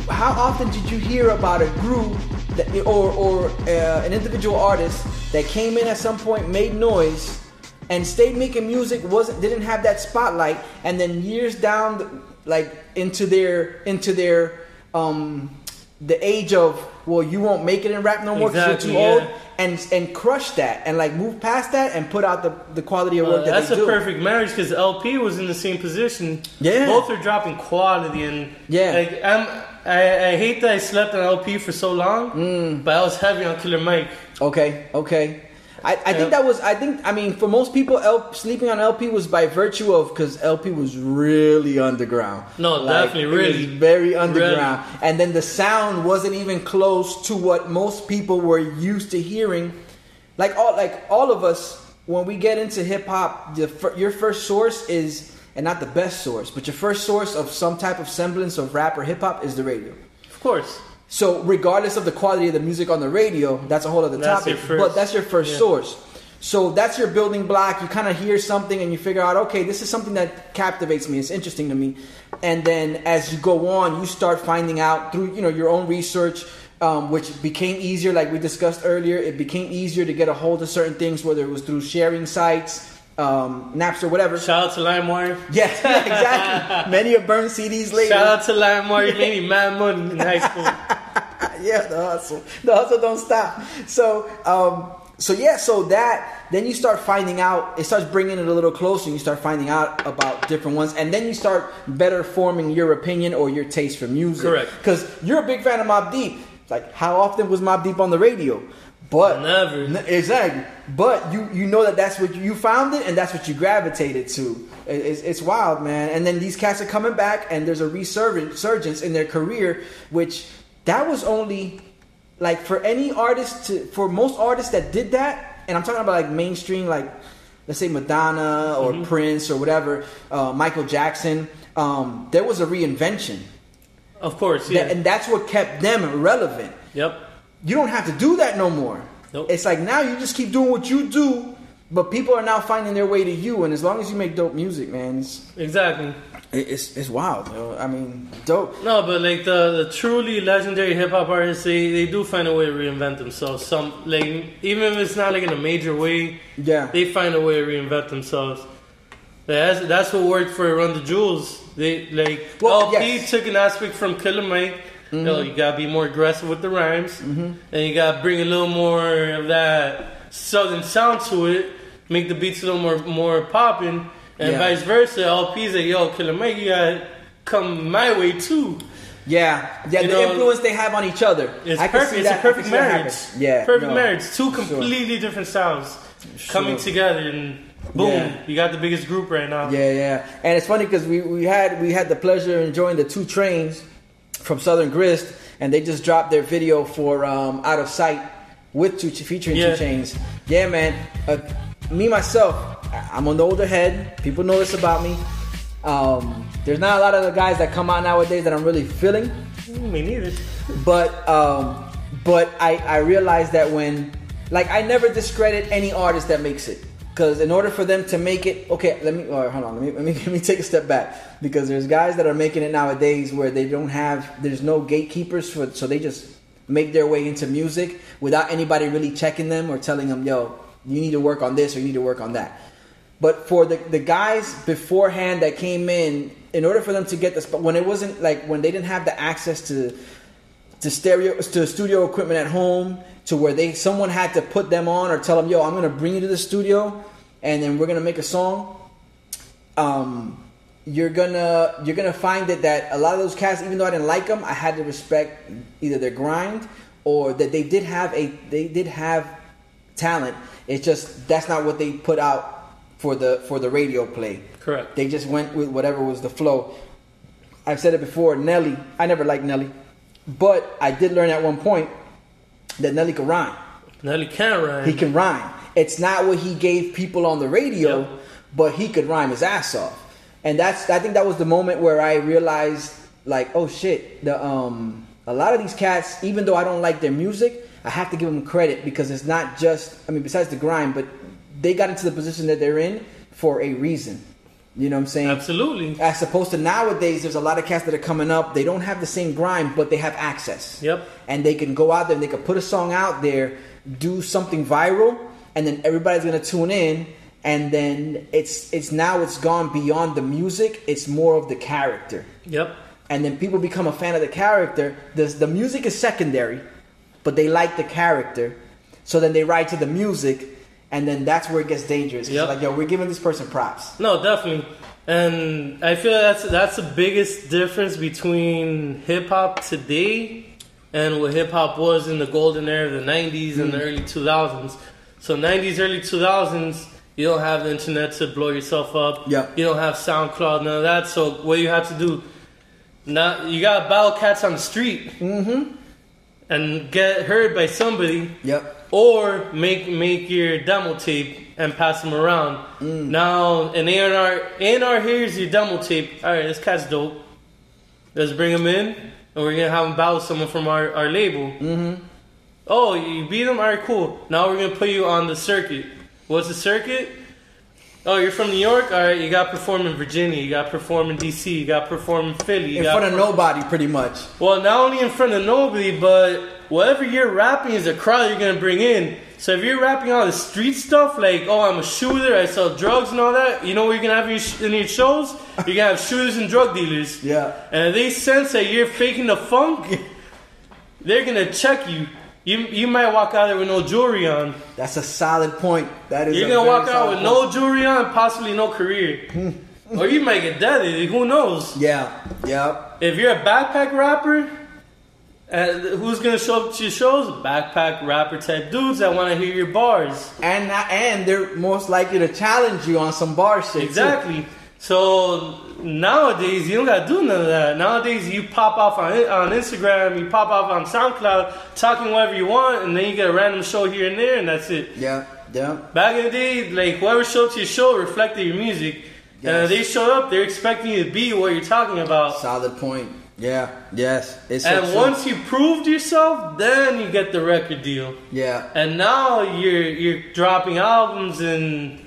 How often did you hear about a group that, or or uh, an individual artist that came in at some point, made noise, and stayed making music? wasn't didn't have that spotlight, and then years down, the, like into their into their um the age of well, you won't make it in rap no more because Exactly, you're too old. And, and crush that and like move past that and put out the, the quality of Uh, work that you do that's a do. perfect marriage because El-P was in the same position. Yeah. both are dropping quality and Yeah. Like I'm, I, I hate that I slept on El-P for so long, Mm. but I was heavy on Killer Mike. Okay, okay. I, I think that was I think I mean for most people L, sleeping on El-P was by virtue of because El-P was really underground. No, definitely, it was really. very underground, and then the sound wasn't even close to what most people were used to hearing. Like all like all of us when we get into hip hop, your first source is and not the best source, but your first source of some type of semblance of rap or hip hop is the radio. Of course, So regardless of the quality of the music on the radio, that's a whole other That's topic. first- but that's your first yeah. source. So that's your building block. You kind of hear something and you figure out, okay, this is something that captivates me. It's interesting to me. And then as you go on, you start finding out through you know your own research, um, which became easier. Like we discussed earlier, it became easier to get a hold of certain things, whether it was through sharing sites, um, Napster, whatever. shout out to LimeWire. Yeah, exactly. Many have burned CDs later. Shout out to LimeWire. You made me mad money in high school. yeah, the hustle. The hustle don't stop. So, um, so yeah, so that then you start finding out. It starts bringing it a little closer. You start finding out about different ones, and then you start better forming your opinion or your taste for music. Correct. Because you're a big fan of Mobb Deep. Like, how often was Mobb Deep on the radio? But Never. N- exactly. But you you know that that's what you, you found it, and that's what you gravitated to. It- It's, it's wild, man. And then these cats are coming back, and there's a resurgence in their career, which that was only like for any artist to for most artists that did that, and I'm talking about like mainstream, like let's say Madonna or Prince or whatever, uh, Michael Jackson. Um, there was a reinvention, Of course, That- yeah. and that's what kept them relevant yep. you don't have to do that no more. Nope. It's like now you just keep doing what you do, but people are now finding their way to you. And as long as you make dope music, man, Exactly. It's, it's wild. Yo. I mean, dope. No, but like the, the truly legendary hip hop artists, they, they do find a way to reinvent themselves. Some like even if it's not like in a major way, Yeah, they find a way to reinvent themselves. That's that's what worked for Run the Jewels. They like Well, El-P yes. Mm-hmm. took an aspect from Killer Mike. Yo, you gotta be more aggressive with the rhymes, and you gotta bring a little more of that southern sound to it. Make the beats a little more more popping, and Yeah. vice versa. El-P's like, yo, Killer Mike, you gotta come my way too. yeah, yeah. You the know, influence they have on each other. It's I perfect. It's that. a perfect marriage. Yeah, perfect no. marriage. Two completely different styles coming together, and boom, Yeah. you got the biggest group right now. Yeah, yeah. And it's funny because we, we had we had the pleasure of enjoying the two trains from Southern Grist, and they just dropped their video for um, Out of Sight with two featuring Yeah. 2 Chainz. Yeah, man. Uh, me myself, I'm on the older head. People know this about me. Um, there's not a lot of the guys that come out nowadays that I'm really feeling Me neither. but um, but I, I realized that when like I never discredit any artist that makes it because in order for them to make it okay let me or hold on let me, let me let me take a step back because there's guys that are making it nowadays where they don't have there's no gatekeepers for so they just make their way into music without anybody really checking them or telling them yo you need to work on this or you need to work on that but for the, the guys beforehand that came in, in order for them to get this, but when it wasn't like when they didn't have the access to to stereo to studio equipment at home, to where they someone had to put them on or tell them, "Yo, I'm gonna bring you to the studio, and then we're gonna make a song." Um, you're gonna you're gonna find that that a lot of those cats, even though I didn't like them, I had to respect either their grind or that they did have a they did have talent. It's just that's not what they put out for the for the radio play. Correct. They just went with whatever was the flow. I've said it before. Nelly, I never liked Nelly, but I did learn at one point that Nelly could rhyme. Nelly can rhyme. He can rhyme. It's not what he gave people on the radio, Yep. but he could rhyme his ass off. And that's I think that was the moment where I realized like, oh shit, the um a lot of these cats, even though I don't like their music, I have to give them credit because it's not just. I mean, besides the grind, but they got into the position that they're in for a reason. You know what I'm saying? Absolutely. As opposed to nowadays, there's a lot of cats that are coming up. They don't have the same grind, but they have access. Yep. And they can go out there and they can put a song out there, do something viral, and then everybody's gonna tune in. And then it's it's now it's gone beyond the music. It's more of the character. Yep. And then people become a fan of the character. The the music is secondary, but they like the character. So then they ride to the music, and then that's where it gets dangerous. Yep. Like yo, we're giving this person props. No, definitely. And I feel that's that's the biggest difference between hip hop today and what hip hop was in the golden era of the '90s and the early 2000s. So '90s, early 2000s, you don't have the internet to blow yourself up. Yep. You don't have SoundCloud, none of that. So what you have to do, now you got to battle cats on the street mm-hmm. and get heard by somebody Yep. Or make make your demo tape and pass them around. Now an A and R A and R here's your demo tape. All right, this cat's dope. Let's bring him in, and we're gonna have him battle someone from our, our label. Mm-hmm. Oh, you beat him. All right, cool. Now we're gonna put you on the circuit. What's the circuit? Oh, you're from New York. All right, you got to perform in Virginia. You got to perform in DC. You got to perform in Philly. You In front of per- nobody, pretty much. well, not only in front of nobody, but whatever you're rapping is a crowd you're gonna bring in. So if you're rapping all the street stuff, like oh I'm a shooter, I sell drugs and all that, you know what you're gonna have in your, sh- in your shows? You're gonna have shooters and drug dealers. Yeah. And if they sense that you're faking the funk, they're gonna check you. You you might walk out there with no jewelry on. That's a solid point. That is. You're gonna walk out with point. no jewelry on, possibly no career. Hmm. or you might get deaded. Who knows? Yeah. Yeah. If you're a backpack rapper, uh, who's gonna show up to your shows? Backpack rapper type dudes that want to hear your bars. And and they're most likely to challenge you on some bar shit. too. Exactly. So nowadays you don't gotta do none of that. Nowadays you pop off on on Instagram, you pop off on SoundCloud, talking whatever you want, and then you get a random show here and there, and that's it. Yeah. Yeah. Back in the day, like whoever showed up to your show reflected your music, and Yes. if they showed up, they're expecting you to be what you're talking about. Solid point. Yeah. Yes. It's And true. once you proved yourself, then you get the record deal. Yeah. And now you're you're dropping albums and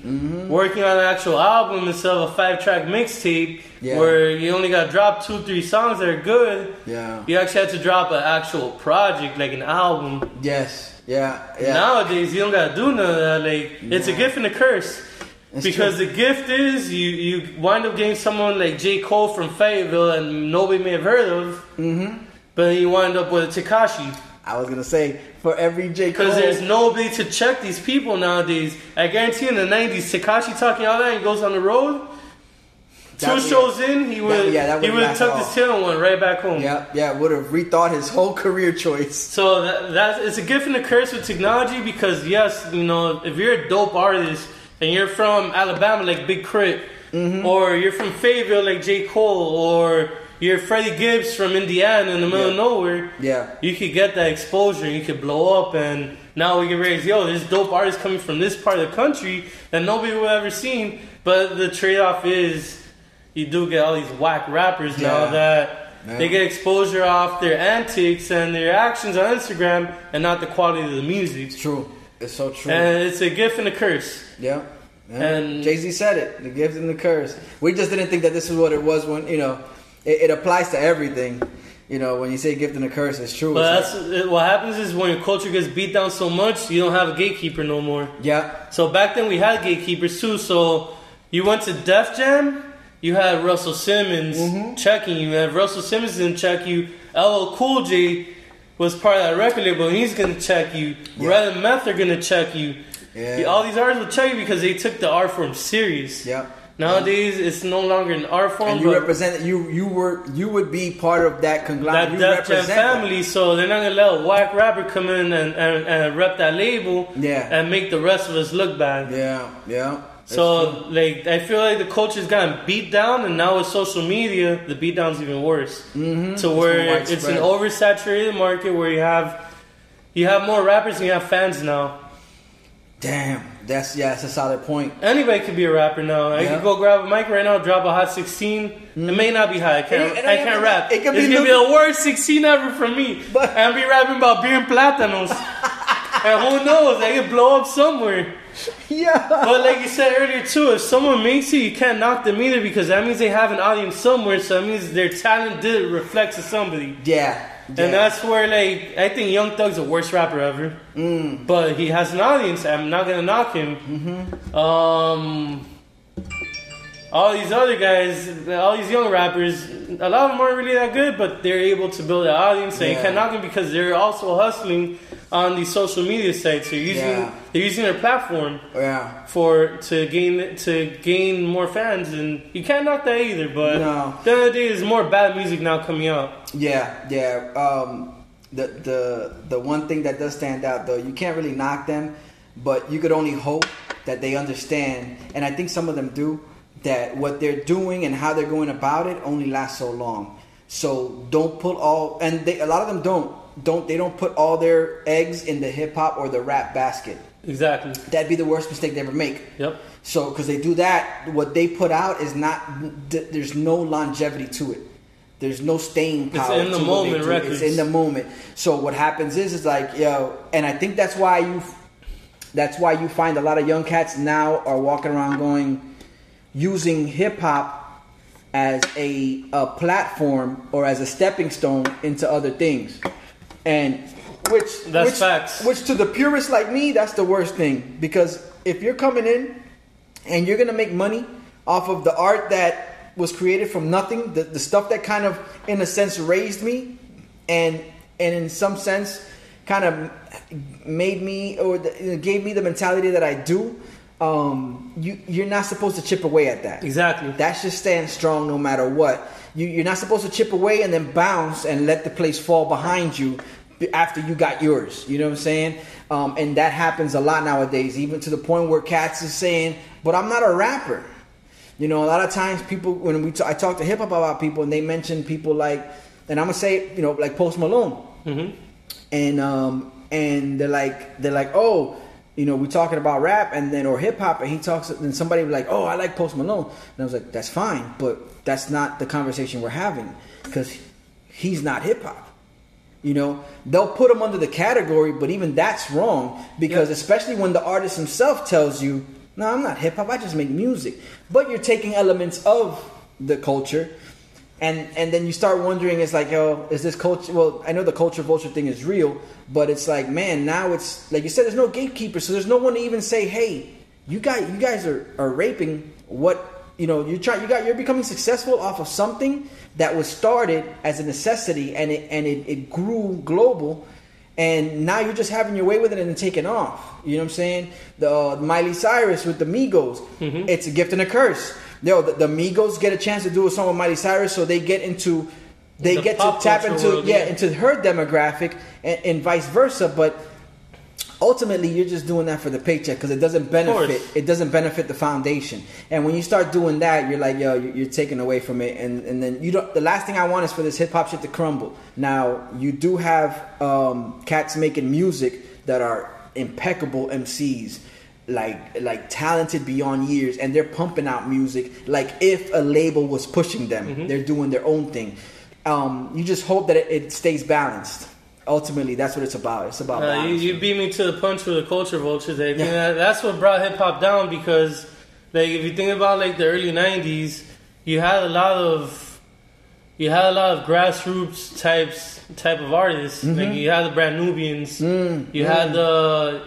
Mm-hmm. working on an actual album instead of a five track mixtape Yeah. where you only got to drop two three songs that are good. Yeah. You actually had to drop an actual project like an album. Yes. Yeah. Yeah. Nowadays you don't gotta do none of that. Like it's a gift and a curse. It's because true. the gift is you you wind up getting someone like J Cole from Fayetteville and nobody may have heard of, Mm-hmm. but then you wind up with Tekashi. I was gonna say for every J Cole. Because there's nobody to check these people nowadays. I guarantee in the 90s, Tekashi talking all that and he goes on the road. Two shows in, he would yeah, he would tucked his tail and went right back home. Yeah. Yeah. Would have rethought his whole career choice. So that, that's it's a gift and a curse with technology because yes, you know, if you're a dope artist and you're from Alabama like Big K.R.I.T., Mm-hmm. or you're from Fayetteville like J. Cole, or you're Freddie Gibbs from Indiana in the middle of nowhere, Yeah. you could get that exposure, you could blow up, and now we can raise, yo, there's dope artists coming from this part of the country that nobody will ever seen. But the trade off is you do get all these whack rappers now Yeah. that Yeah. they get exposure off their antics and their actions on Instagram and not the quality of the music. It's true. It's so true. And it's a gift and a curse. Yeah. yeah. And- Jay Z said it: the gift and the curse. We just didn't think that this is what it was when you know it, it applies to everything. You know, when you say gift and a curse, it's true. But It's that's like- what happens is when your culture gets beat down so much, you don't have a gatekeeper no more. yeah, So back then we had gatekeepers too. So you went to Def Jam, you had Russell Simmons Mm-hmm. checking you. And Russell Simmons didn't check you, LL Cool J was part of that record label and he's gonna check you. Yeah. Red and Meth are gonna check you. Yeah. All these artists will check you because they took the art form serious. yeah. Nowadays it's no longer an art form, And you represent you. You were you would be part of that conglomerate. that you Def Jam family, so they're not gonna let a whack rapper come in and, and, and rep that label Yeah. and make the rest of us look bad. Yeah, yeah. It's So like I feel like the culture's gotten beat down, and now with social media, the beat down's even worse. Mm-hmm. To where more it's an oversaturated market where you have you have more rappers and you have fans now. damn. That's yeah. That's a solid point. Anybody could be a rapper now. I Yeah. could go grab a mic right now, drop a hot sixteen. It may not be hot. I can't. It- it I can't even- rap. it could it's be be the worst sixteen ever from me. But- and I'll be rapping about beer and platanos. and who knows, they could blow up somewhere. yeah. But like you said earlier too, if someone makes it, you can't knock them either because that means they have an audience somewhere. So that means their talent did reflect to somebody. Yeah. And that's where like I think Young Thug's the worst rapper ever. But he has an audience. I'm not gonna knock him. Um, all these other guys, all these young rappers, a lot of them aren't really that good, but they're able to build an audience. And you can't knock them because they're also hustling on these social media sites. They're using Yeah. they're using their platform yeah. for to gain to gain more fans, and you can't knock that either. But No. the other day, there's more bad music now coming out. Yeah, yeah. Um, the the the one thing that does stand out though, you can't really knock them, but you could only hope that they understand, and I think some of them do, that what they're doing and how they're going about it only lasts so long. So don't put all, and they, a lot of them don't don't they don't put all their eggs in the hip hop or the rap basket. Exactly. That'd be the worst mistake they ever make. Yep. So, because they do that, what they put out is not. There's no longevity to it. There's no staying power. It's in the moment records. It's in the moment. So what happens is, is like yo, and I think that's why you. That's why you find a lot of young cats now are walking around going, using hip hop as a, a platform or as a stepping stone into other things, and which That's which, facts. Which to the purist like me, that's the worst thing because if you're coming in and you're gonna make money off of the art that was created from nothing, the, the stuff that kind of, in a sense, raised me, and and in some sense, kind of made me or the, gave me the mentality that I do. Um, you you're not supposed to chip away at that. Exactly. That should stand strong no matter what. You, you're not supposed to chip away and then bounce and let the place fall behind you after you got yours. You know what I'm saying? Um, and that happens a lot nowadays, even to the point where cats is saying, "But I'm not a rapper." You know, a lot of times people when we t- I talk to hip hop about people and they mention people like, and I'm gonna say, you know, like Post Malone hmm and um and they're like they're like oh you know we're talking about rap and then or hip hop and he talks and somebody was like oh I like Post Malone and I was like that's fine but that's not the conversation we're having because he's not hip hop you know they'll put them under the category but even that's wrong because Yeah. especially when the artist himself tells you no I'm not hip hop I just make music but you're taking elements of the culture and and then you start wondering it's like yo is this culture well i know the culture vulture thing is real but it's like man now it's like you said there's no gatekeeper so there's no one to even say hey you guys you guys are, are raping what you know you try you got you're becoming successful off of something that was started as a necessity and it and it, it grew global and now you're just having your way with it and taking off. You know what I'm saying? The uh, Miley Cyrus with the Migos, it's a gift and a curse. Yo, the, the Migos get a chance to do a song with Miley Cyrus, so they get into, they The get to tap into world, yeah, yeah. into her demographic and, and vice versa. But ultimately, you're just doing that for the paycheck because it doesn't benefit. It doesn't benefit the foundation. And when you start doing that, you're like, yo, you're, you're taking away from it. And and then you don't. The last thing I want is for this hip hop shit to crumble. Now you do have um, cats making music that are impeccable MCs. Like like talented beyond years, and they're pumping out music like if a label was pushing them, Mm-hmm. they're doing their own thing. Um, you just hope that it, it stays balanced. Ultimately, that's what it's about. It's about Uh, you, you beat me to the punch with the culture vultures. I think Yeah. that, that's what brought hip hop down because, like, if you think about like the early '90s, you had a lot of, you had a lot of grassroots types type of artists. Mm-hmm. Like you had the Brand Nubians, Mm, you had the,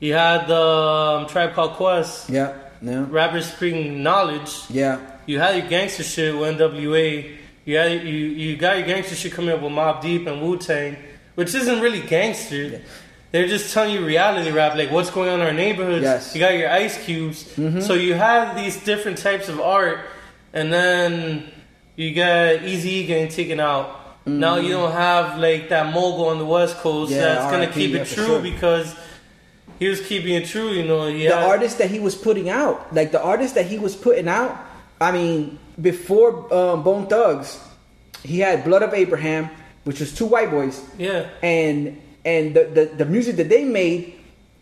you had the um, Tribe Called Quest, yeah, no, rappers speaking knowledge. yeah, You had your gangster shit with NWA. You had you you got your gangster shit coming up with Mobb Deep and Wu Tang, which isn't really gangster. They're just telling you reality rap, like what's going on in our neighborhoods. Yes. You got your Ice Cubes. So you have these different types of art, and then you got Eazy getting taken out. Now you don't have like that mogul on the West Coast Yeah, that's gonna keep it for true sure. because he was keeping it true. You know, he the had- artist that he was putting out, like the artist that he was putting out. I mean, before um, Bone Thugs, he had Blood of Abraham, which was two white boys, Yeah. and and the, the the music that they made,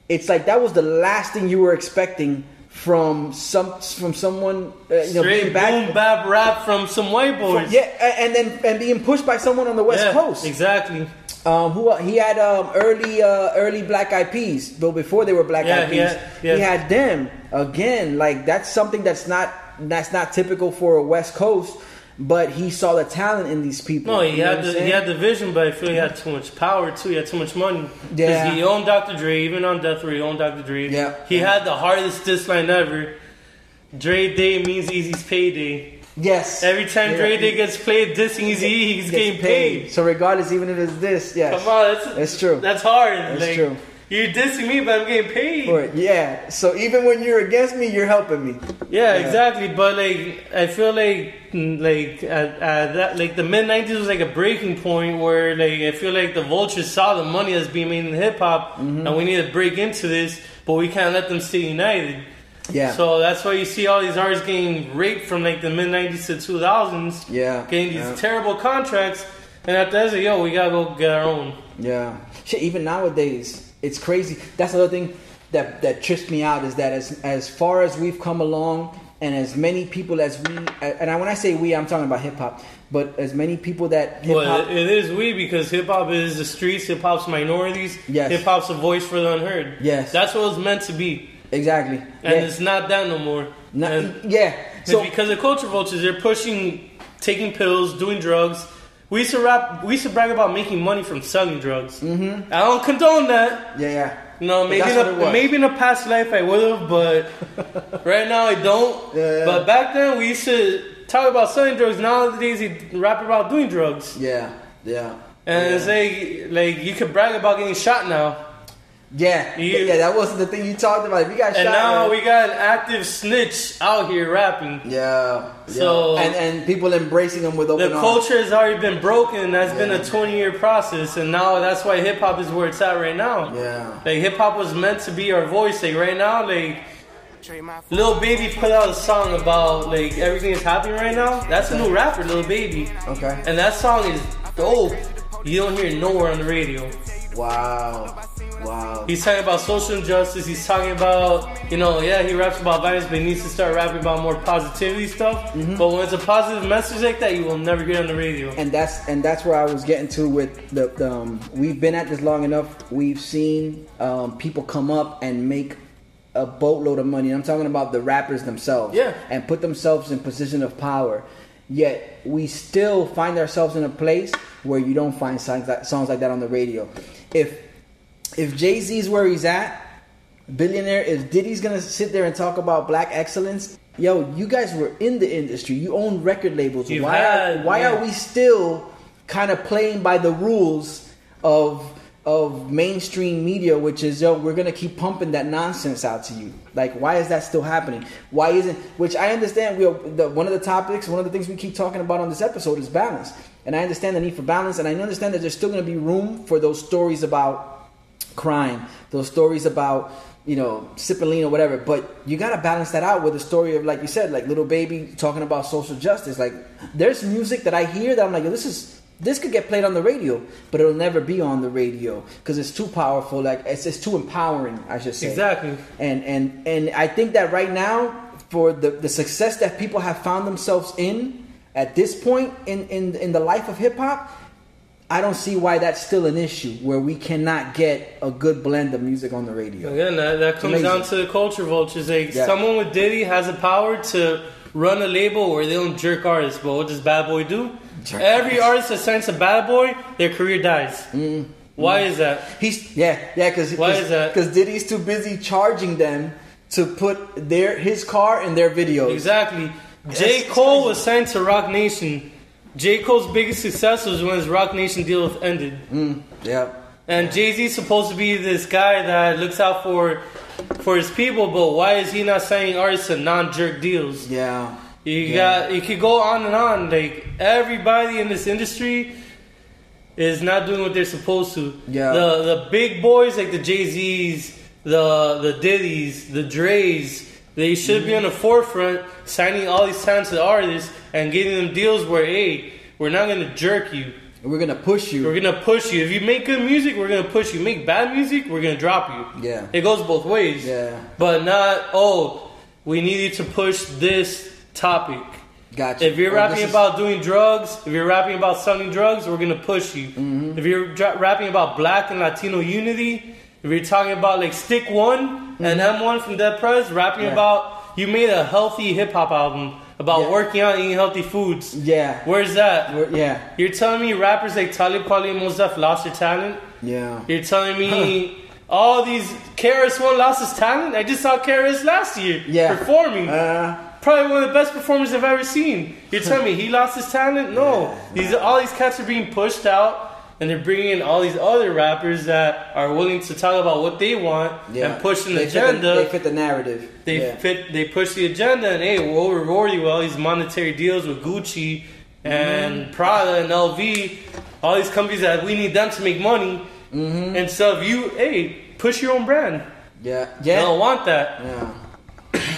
it's like that was the last thing you were expecting from some from someone uh, you know Straight being back. boom bap rap from some white boys. Yeah, and then and being pushed by someone on the West Yeah, Coast. Exactly. Um, who he had um, early uh, early Black Eyed Peas, but before they were Black Yeah, Eyed Peas, he had- yeah. he had them again. Like that's something that's not that's not typical for a West Coast. But he saw the talent in these people. No, he You know had the he had the vision, but I feel he had too much power too. He had too much money. Yeah. he owned Dr. Dre, even on Death Row, he owned Dr. Dre. Yeah. He had the hardest diss line ever. Dre Day means Eazy's payday. yes. Every time Yeah. Dre Day gets played, dissing Easy, he's Gets getting paid. So regardless, even if it's this, yes, Come on, that's, That's true. That's hard. It's like, true. You're dissing me, but I'm getting paid. For it. Yeah. So even when you're against me, you're helping me. Yeah, Yeah. exactly. But like, I feel like like at, at that like the mid '90s was like a breaking point where like I feel like the vultures saw the money that's being made in hip hop, Mm-hmm. and we need to break into this, but we can't let them stay united. Yeah. So that's why you see all these artists getting raped from like the mid '90s to 2000s, yeah. getting these yeah. terrible contracts, and at the end, it's like, yo, we gotta go get our own. Yeah. Shit, even nowadays, it's crazy. That's another thing that that trips me out is that as as far as we've come along, and as many people as we, and I, when I say we, I'm talking about hip hop, but as many people that hip Well, hop, it- it is we because hip hop is the streets, hip hop's minorities, Yes. hip hop's a voice for the unheard. Yes. that's what it's meant to be. exactly, and yeah, it's not that no more. Not- and yeah. So because of culture vultures, they're pushing taking pills, doing drugs. We used to rap, we used to brag about making money from selling drugs. Mm-hmm. I don't condone that. yeah, yeah. No, maybe in a, maybe in a past life I would have, but right now I don't. Yeah. But back then we used to talk about selling drugs. Nowadays we rap about doing drugs. Yeah, yeah. And yeah. it's like like you could brag about getting shot now. Yeah, You- yeah. That wasn't the thing you talked about. If you got And shot, now man- we got an active snitch out here rapping. yeah, So- yeah. and and people embracing them with open The arms. culture has already been broken. That's been a 20 year process, and now that's why hip hop is where it's at right now. Yeah. Like hip hop was meant to be our voice. Like right now, like Lil Baby put out a song about like everything is happening right now. That's a new rapper, Lil Baby, Okay. and that song is dope. You don't hear it nowhere on the radio. Wow. Wow. He's talking about social injustice. He's talking about, you know, yeah, he raps about violence, but he needs to start rapping about more positivity stuff. Mm-hmm. But when it's a positive message like that, you will never get on the radio. and that's and that's where I was getting to with the, the um, we've been at this long enough. We've seen um, people come up and make a boatload of money. I'm talking about the rappers themselves, Yeah. and put themselves in position of power. Yet we still find ourselves in a place where you don't find songs like, songs like that on the radio. If if Jay Z's where he's at, billionaire, if Diddy's gonna sit there and talk about black excellence, yo, you guys were in the industry. You own record labels. You've why had- are, why yeah. are we still kind of playing by the rules of of mainstream media, which is yo, we're gonna keep pumping that nonsense out to you. Like, why is that still happening? Why isn't? Which I understand. We are, the, one of the topics, one of the things we keep talking about on this episode is balance, and I understand the need for balance, and I understand that there's still gonna be room for those stories about crime, those stories about you know sipping lean or whatever. But you gotta balance that out with a story of like you said, like Lil Baby talking about social justice. Like there's music that I hear that I'm like, yo, this is this could get played on the radio, but it'll never be on the radio because it's too powerful. Like it's, it's too empowering, I should say. Exactly. And and and I think that right now, for the the success that people have found themselves in at this point in in in the life of hip hop, I don't see why that's still an issue where we cannot get a good blend of music on the radio. Again, that, that comes Amazing. down to the culture vultures. Like Yeah. someone with Diddy has the power to run a label where they don't jerk artists. But what does Bad Boy do? Jerk Every artist that signs to Bad Boy, their career dies. Mm-hmm. Why is that? He's yeah yeah because Why is that? Because Diddy's too busy charging them to put their his car in their videos. Exactly. J. Cole was signed to Roc Nation. J. Cole's biggest success was when his Roc Nation deal ended. Mm, yeah. And Jay Z's supposed to be this guy that looks out for for his people, but why is he not signing artists to non jerk deals? Yeah. You Yeah. got you could go on and on. Like everybody in this industry is not doing what they're supposed to. Yeah. The the big boys like the Jay Z's, the the Diddy's, the Dre's, they should be on the forefront, signing all these talented artists and giving them deals where hey, we're not gonna jerk you. We're gonna push you. We're gonna push you. If you make good music, we're gonna push you. Make bad music, we're gonna drop you. Yeah. It goes both ways. Yeah. But not, oh, we need you to push this topic. Gotcha. If you're Oh, rapping is- about doing drugs, if you're rapping about selling drugs, we're gonna push you. Mm-hmm. If you're dra- rapping about Black and Latino unity, if you're talking about like Stick One and M1 from Dead Prez, rapping Mm-hmm. Yeah. about you made a healthy hip hop album about Yeah. working out, eating healthy foods. yeah, Where's that? We're- yeah, You're telling me rappers like Talib Kweli and Mos Def lost their talent? yeah. You're telling me all these KRS One lost his talent? I just saw KRS last year Yeah. performing. Uh, Probably one of the best performers I've ever seen. You're telling me he lost his talent? No. These all these cats are being pushed out, and they're bringing in all these other rappers that are willing to talk about what they want yeah. and push an They fit the- agenda. they fit the narrative. They yeah. fit. They push the agenda, and hey, we'll reward you with all these monetary deals with Gucci and Prada and LV, all these companies that we need them to make money. Mm-hmm. And so if you, hey, push your own brand. Yeah, I yeah. don't want that. Yeah.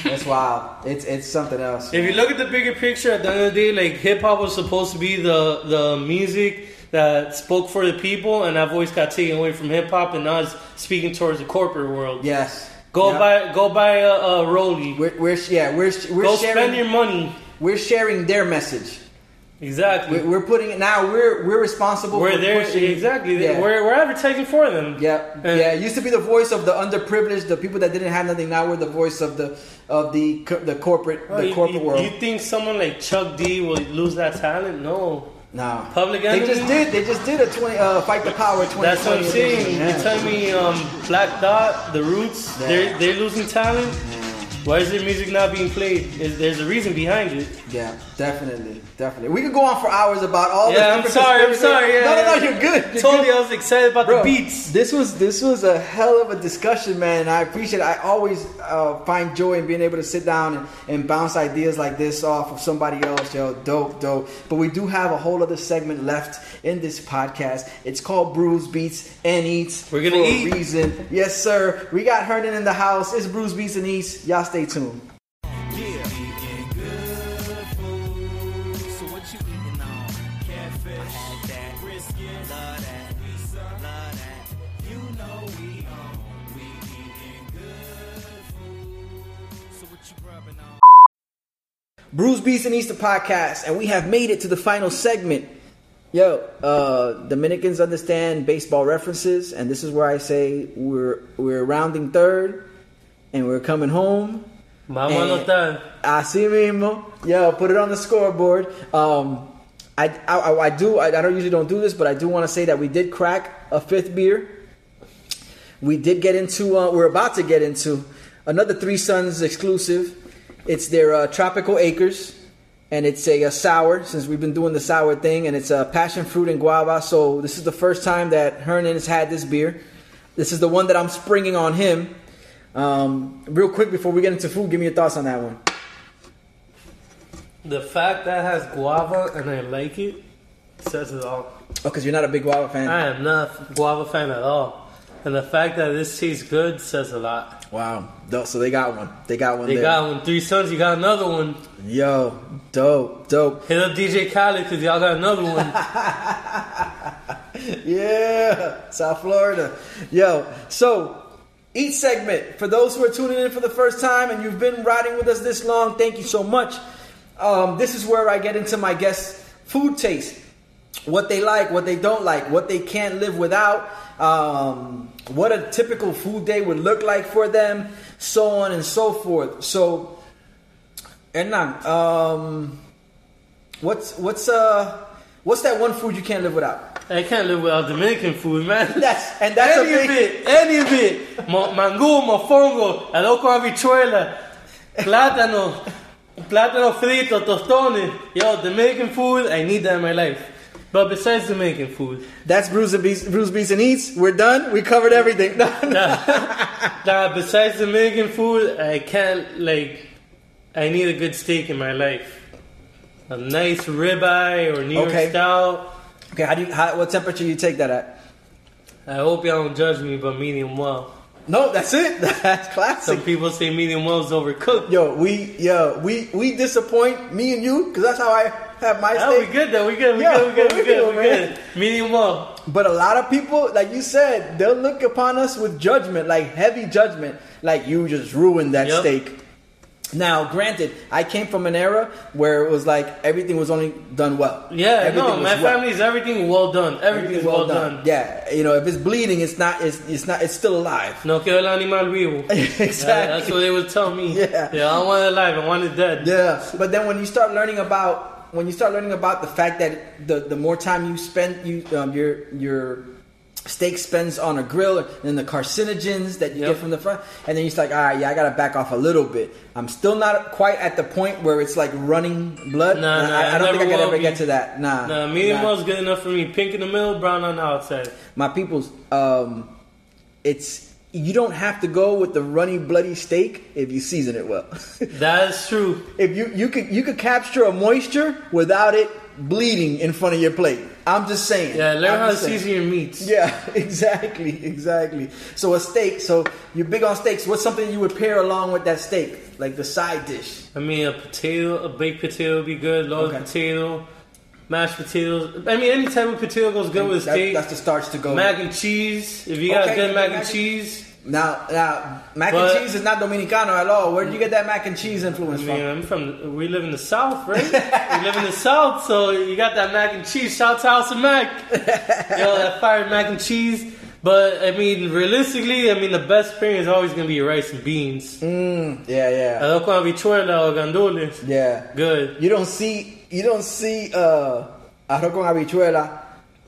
That's wild. It's it's something else. If you look at the bigger picture, at the end of the day, like hip hop was supposed to be the the music that spoke for the people, and that voice got taken away from hip hop, and now it's speaking towards the corporate world. yes. Go Yeah. buy go buy a, a Rolly. We're, we're yeah we're we're Go sharing spend your money. we're sharing their message. Exactly. We're, we're putting it now. We're we're responsible. We're for there pushing- exactly. Yeah. We're, we're advertising for them. Yeah, And- yeah. It used to be the voice of the underprivileged, the people that didn't have nothing. Now we're the voice of the of the the corporate Oh, the you, corporate you- world. you think someone like Chuck D will lose that talent? No. No, Public They just did. They just did a twenty uh, fight the power twenty. That's what I'm saying. Yeah. You tell me, um, Black Thought, The Roots, Yeah. they're they're losing talent. Why is their music not being played? Is there's a reason behind it? Yeah, definitely, definitely. We could go on for hours about all. the Yeah, I'm sorry, I'm sorry, yeah, no, no, no, you're good. You're Told good. I was excited about Bro, the beats. This was this was a hell of a discussion, man. and I appreciate it. I always uh, find joy in being able to sit down and, and bounce ideas like this off of somebody else. Yo, dope, dope. But we do have a whole other segment left in this podcast. It's called Brews Beats and Eats. We're gonna for eat. a reason. Yes, sir. We got Hernan in the house. It's Brews Beats and Eats. Y'all stay tuned. Grubbing on? Brews Beats and Easter podcast, and we have made it to the final segment. Yo, uh, Dominicans understand baseball references, and this is where I say we're we're rounding third, and we're coming home. Mama no tan. Así mismo. Yo, put it on the scoreboard. Um, I, I, I do. I, I don't usually don't do this, but I do want to say that we did crack a fifth beer. We did get into. Uh, we're about to get into another Three Sons exclusive. It's their uh, Tropical Acres, and it's a, a sour. Since we've been doing the sour thing, and it's a passion fruit and guava. So this is the first time that Hernan has had this beer. This is the one that I'm springing on him. Um, real quick before we get into food, give me your thoughts on that one. The fact that has guava and I like it says it all. Oh, because you're not a big guava fan. I am not a guava fan at all. And the fact that this tastes good says a lot. Wow. Dope. So they got one. They got one They there. got one. Three Sons, you got another one. Yo, dope, dope. Hit up DJ Khaled because y'all got another one. Yeah, South Florida. Yo, so each segment for those who are tuning in for the first time and you've been riding with us this long, thank you so much. Um, this is where I get into my guests' food taste, what they like, what they don't like, what they can't live without, um, what a typical food day would look like for them, so on and so forth. So, Hernan, um, what's what's uh what's that one food you can't live without? I can't live without Dominican food, man. That's- and that's any a of big- it, any of it. Mo- mangú, mofongo, el loco habichuela, plátano, plátano frito, tostones. Yo, Dominican food, I need that in my life. But besides Dominican food, That's Brews and Beats, Brews Beats and Eats. We're done. We covered everything. nah, besides Dominican food, I can't like. I need a good steak in my life. A nice ribeye or New York Okay. style. Okay, how do you? How, what temperature you take that at? I hope y'all don't judge me, but medium well. No, that's it. That's classic. Some people say medium well is overcooked. Yo, we yo we we disappoint me and you because that's how I have my Oh, we good though. We good. We Yeah, good. We good. We good. good, We man. good. Medium well. But a lot of people, like you said, they'll look upon us with judgment, like heavy judgment, like you just ruined that Yep. steak. Now, granted, I came from an era where it was like everything was only done well. Yeah, Everything no, my well. family's everything well done. Everything's well, done. Yeah, you know, if it's bleeding, it's not. It's, it's not. It's still alive. No quiero el animal vivo. exactly. That- that's what they would tell me. Yeah. yeah, I want it alive. I want it dead. Yeah, but then when you start learning about when you start learning about the fact that the the more time you spend you um, your your steak spends on a grill and the carcinogens that you Yep. get from the front and then you're just like all right yeah i gotta back off a little bit i'm still not quite at the point where it's like running blood Nah, nah, I, I I don't think i could ever be. get to that nah, Nah, medium nah. well's good enough for me. Pink in the middle, brown on the outside. my people's um it's you don't have to go with the runny bloody steak if you season it well That's true. if you you could you could capture a moisture without it bleeding in front of your plate. I'm just saying. Yeah, learn I'm how to season your meats. Yeah, exactly, exactly. So a steak. So you're big on steaks. What's something you would pair along with that steak, like the side dish? I mean, a potato, a baked potato would be good. Loaded Okay. potato, mashed potatoes. I mean, any type of potato goes good with That- steak. that's the starch to go. with. mac and cheese. If you got Okay, good mac and mac and- cheese. Now, now, mac But- and cheese is not Dominicano at all. Where did you get that mac and cheese influence I mean, from? I'm from. We live in the South, right? we live in the South, so you got that mac and cheese. Shout out to Mac. Yo, that fire mac and cheese. But I mean, realistically, I mean, the best pairing is always gonna be rice and beans. Mm, yeah, yeah, Arroz con habichuela or gandules. yeah. Good. You don't see you don't see uh, arroz con habichuela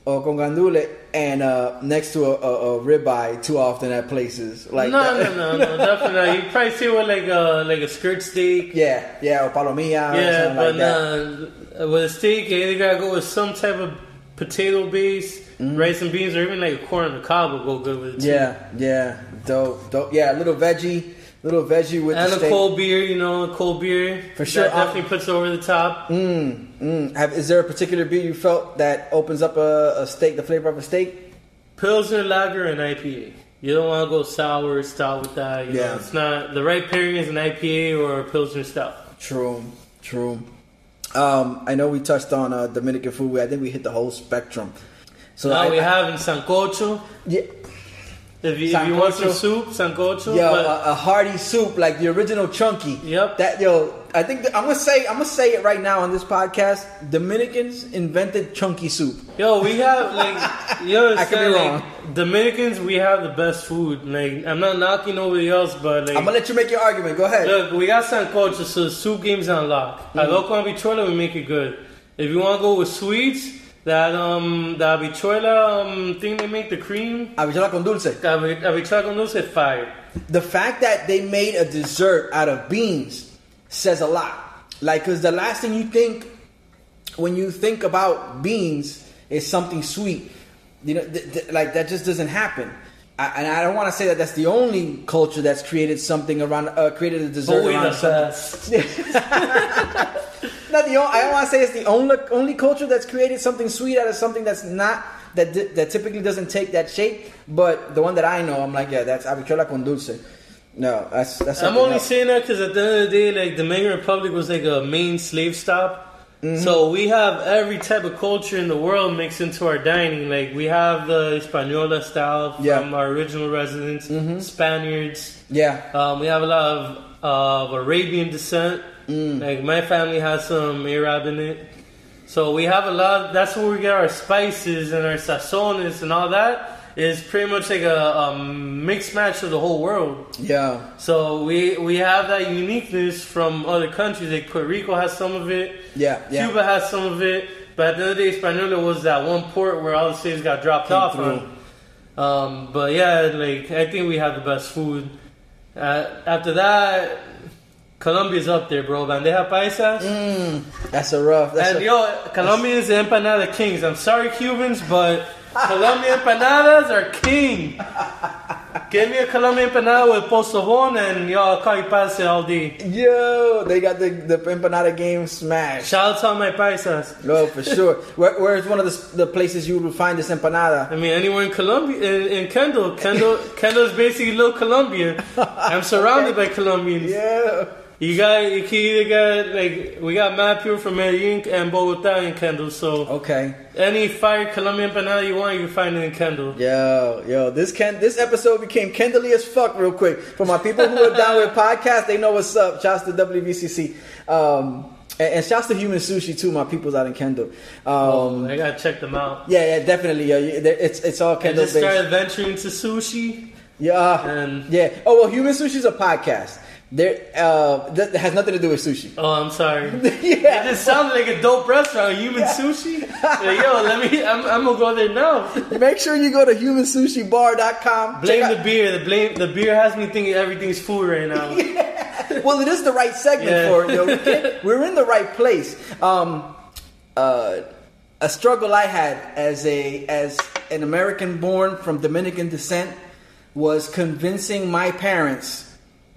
or con gandule and uh, next to a, a, a ribeye too often at places like no, that. no, no, no, definitely not. You probably see it with like a like a skirt steak. Yeah, yeah, or palomilla or Yeah, something but like that. nah, with a steak, you either gotta go with some type of potato base, rice and beans, or even like a corn on the cob will go good with it. Too. Mm-hmm. Yeah, yeah, dope, dope. Yeah, a little veggie, little veggie with and a steak. cold beer, you know, a cold beer For sure, That definitely puts it over the top. Mm, mm. Have, is there a particular beer you felt that opens up a, a steak, the flavor of a steak? Pilsner, lager, and IPA. You don't want to go sour, stout with that. You Yeah. know, it's not the right pairing is an IPA or a Pilsner stout. True, true. Um, I know we touched on uh, Dominican food. I think we hit the whole spectrum. So now I, we I- have in Sancocho. yeah, If you, if you want some soup, Sancocho. yo, but a, a hearty soup like the original chunky. Yep. That yo, I think that, I'm gonna say I'm gonna say it right now on this podcast. Dominicans invented chunky soup. Yo, we have like understand, I could be like, wrong. Dominicans, we have the best food. Like I'm not knocking nobody else, but like I'm gonna let you make your argument. Go ahead. look, we got sancocho, so the soup game's on lock. Mm-hmm. At local habichuela, we make it good. If you want to go with sweets, that um the habichuela um thing they make the cream, Habichuela con dulce. habi- habichuela con dulce, fire. The fact that they made a dessert out of beans says a lot. Like, cause the last thing you think when you think about beans is something sweet. You know, th- th- like that just doesn't happen. I, and I don't want to say that that's the only culture that's created something around, uh, created a dessert we around the something. Not the only, I don't want to say it's the only only culture that's created something sweet out of something that's not that di- that typically doesn't take that shape. But the one that I know, I'm like, yeah, that's habichuela con dulce. No, that's that's. I'm only else. saying that because at the end of the day, like the Dominican Republic was like a main slave stop. Mm-hmm. So we have every type of culture in the world mixed into our dining. Like we have the Española style from Yeah. Mm-hmm. our original residents, Spaniards. Yeah, Um, we have a lot of, of Arabian descent. Mm. Like my family has some Arab in it. So we have a lot. That's where we get our spices and our sazones and all that. Is pretty much like a, a mixed match of the whole world. yeah, So we we have that uniqueness from other countries. Like Puerto Rico has some of it. yeah, yeah. Cuba has some of it. But at the end of the day, Hispaniola was that one port where all the slaves got dropped Came off on. Um, but yeah, like I think we have the best food. Uh, after that, Colombia's up there, bro. Bandeja paisas. Mm, that's a rough. That's and a, yo, Colombians and empanada kings. I'm sorry, Cubans, but Colombian empanadas are king. Give me a Colombian empanada with pozobon and yo, I'll call you paise all day. yo, they got the the empanada game smashed. Shout out to all my paisas. No, for sure. Where, where's one of the, the places you would find this empanada? I mean, anywhere in Colombia, in, in Kendall, Kendall, Kendall is basically little Colombia. I'm surrounded by Colombians. Yeah. You got you can either get like we got mad people from Medellin and Bogota in Kendall. So Okay. any fire Colombian empanada you want, you can find it in Kendall. Yo, yo, this Ken, this episode became Kendally as fuck real quick. For my people who are down with podcasts, they know what's up. Shouts to WVCC. Um, and, and shouts to Human Sushi too, my people's out in Kendall. Um, Oh, I gotta check them out. yeah, yeah, definitely. Yeah, it's it's all I Kendall just based. started venturing into sushi. Yeah, And- yeah. Oh well, Human Sushi's a podcast. There, uh, that has nothing to do with sushi. Oh, I'm sorry. yeah, It just sounded like a dope restaurant, human sushi. Like, yo, let me. I'm, I'm gonna go there now. Make sure you go to humansushibar.com. Blame the beer. The blame the beer has me thinking everything's food right now. well, it is the right segment Yeah. for it. Yo. we we're in the right place. Um, uh, a struggle I had as a as an American born from Dominican descent was convincing my parents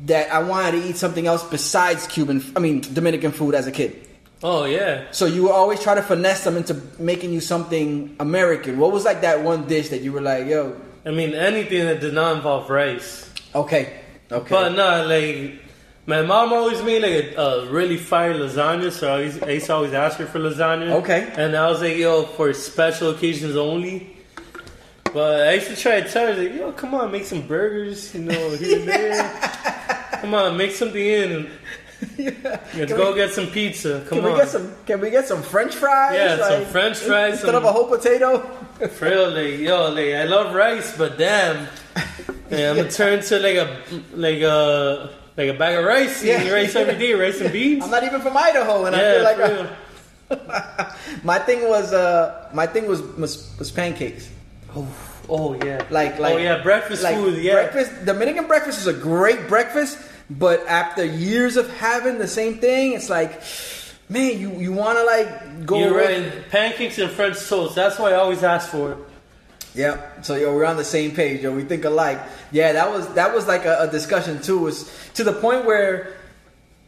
that I wanted to eat something else besides Cuban. I mean Dominican food as a kid. Oh yeah. So you always try to finesse them into making you something American. What was like that one dish that you were like, yo, I mean anything that did not involve rice. okay, okay, But no, like my mom always made like a, a really fire lasagna, so I, used, I used to always ask her for lasagna. Okay. And I was like, yo, for special occasions only. But I used to try to tell her, like, yo, come on, make some burgers, you know, here and there. Come on, make something in. Let's Can go we- get some pizza. Come Can on. we get some? Can we get some French fries? Yeah, some French fries, instead some- of a whole potato. For real, like, yo, like, I love rice, but damn. Yeah, I'm gonna turn to like a like a like a bag of rice, eating Yeah. rice every day, rice and beans. I'm not even from Idaho, and I feel Yeah, like I- my thing was uh my thing was was, was pancakes. Oh oh yeah, Like oh, like oh yeah, breakfast like food. Yeah, breakfast. Dominican breakfast is a great breakfast, but after years of having the same thing, it's like, man, you you want to like go. you're right. Pancakes and French toast. That's why I always ask for it. Yeah. So yo, we're on the same page. Yo, we think alike. Yeah, that was that was like a, a discussion too. Was to the point where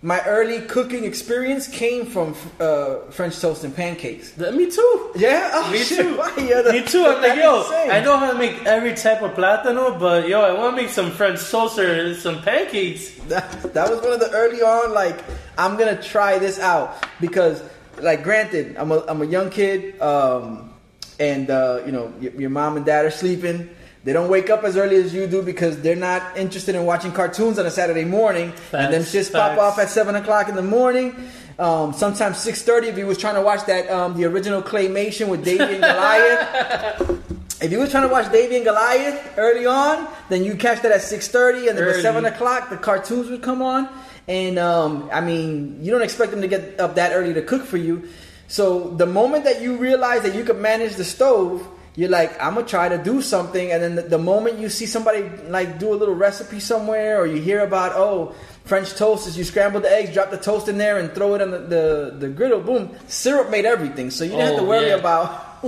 my early cooking experience came from uh, French toast and pancakes. Me too. Yeah. Oh, Me shit. too. The- Me too. I'm like, yo, Insane. I know how to make every type of plátano, but yo, I want to make some French toast or some pancakes. that, that was one of the early on like i'm gonna try this out because like granted i'm a, I'm a young kid um, and uh, you know your, your mom and dad are sleeping they don't wake up as early as you do because they're not interested in watching cartoons on a saturday morning. And them Facts, shits pop off at 7 o'clock in the morning. Um, sometimes 6.30 if he was trying to watch that um, the original claymation with Davey and Goliath. If you were trying to watch Davey and Goliath early on, then you catch that at six thirty, and then at seven o'clock the cartoons would come on. And um, I mean, you don't expect them to get up that early to cook for you. So the moment that you realize that you could manage the stove, you're like, I'm gonna try to do something. And then the, the moment you see somebody like do a little recipe somewhere, or you hear about oh. French toast is you scramble the eggs, drop the toast in there, and throw it on the, the, the griddle. Boom, syrup made everything, so you didn't have to Oh, worry yeah. about.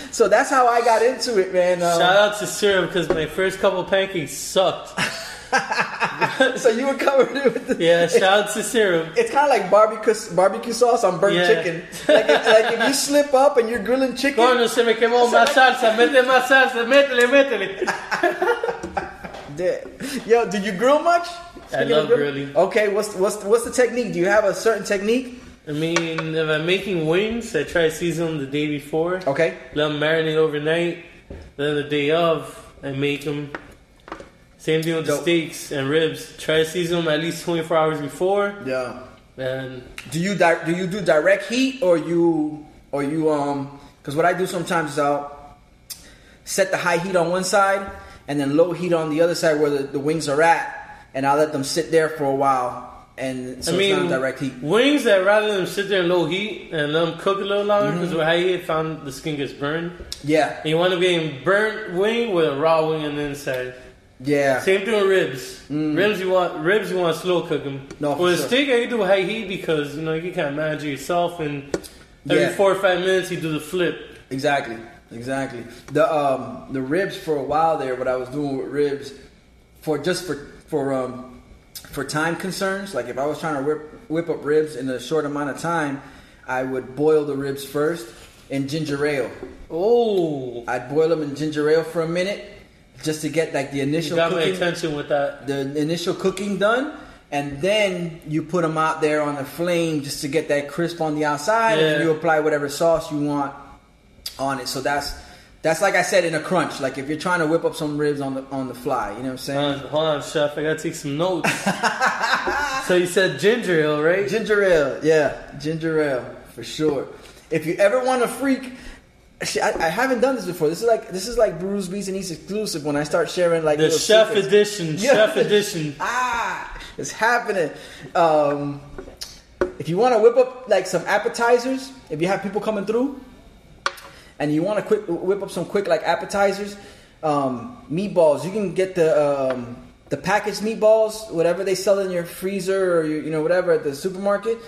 so that's how I got into it, man. Um, Shout out to syrup because my first couple pancakes sucked. so you were covered it with the, Yeah, shout out to syrup. It's kind of like barbecue barbecue sauce on burnt Yeah. chicken. Like if, like if you slip up and you're grilling chicken, Coño, se me quemó más salsa. Mete más salsa. Métele, métele. Yeah. Yo, do you grill much? I love grilling. Okay, what's what's what's the technique? Do you have a certain technique? I mean, if I'm making wings, I try to season them the day before. Okay. Let them marinate overnight. Then the day of, I make them. Same thing with the steaks and ribs. Try to season them at least 24 hours before. Yeah. And Do you di- do you do direct heat or you or you um? Because what I do sometimes is I'll set the high heat on one side and then low heat on the other side where the, the wings are at, and I'll let them sit there for a while. And so I mean, it's not direct heat. wings that rather than sit there in low heat and let them cook a little longer Mm-hmm. because with high heat, found the skin gets burned. Yeah, And you want to be a burnt wing with a raw wing on the inside. Yeah. Same thing with ribs. Ribs you want ribs you want to slow cook them. Mm. No, for with a sure. steak I can do high heat because you know you can kind of manage it yourself and every Yeah. four or five minutes you do the flip. Exactly, exactly. The um the ribs for a while there, what I was doing with ribs for just for for um for time concerns, like if I was trying to whip whip up ribs in a short amount of time, I would boil the ribs first in ginger ale. Oh, I'd boil them in ginger ale for a minute just to get like the you initial got my cooking, attention with that. the initial cooking done, and then you put them out there on the flame just to get that crisp on the outside, and you apply whatever sauce you want on it. So that's that's like I said in a crunch. Like if you're trying to whip up some ribs on the on the fly, you know what I'm saying? Uh, hold on, chef. I gotta take some notes. so you said ginger ale, right? Ginger ale, yeah, ginger ale for sure. If you ever want to freak, I, I haven't done this before. This is like this is like Brews Beats and Eats exclusive. When I start sharing like the chef secrets. edition. Yeah. Chef edition. Ah, it's happening. Um, if you want to whip up like some appetizers, if you have people coming through, and you want to quick whip up some quick like appetizers, um, meatballs. You can get the um, the packaged meatballs, whatever they sell in your freezer or your, you know whatever at the supermarket.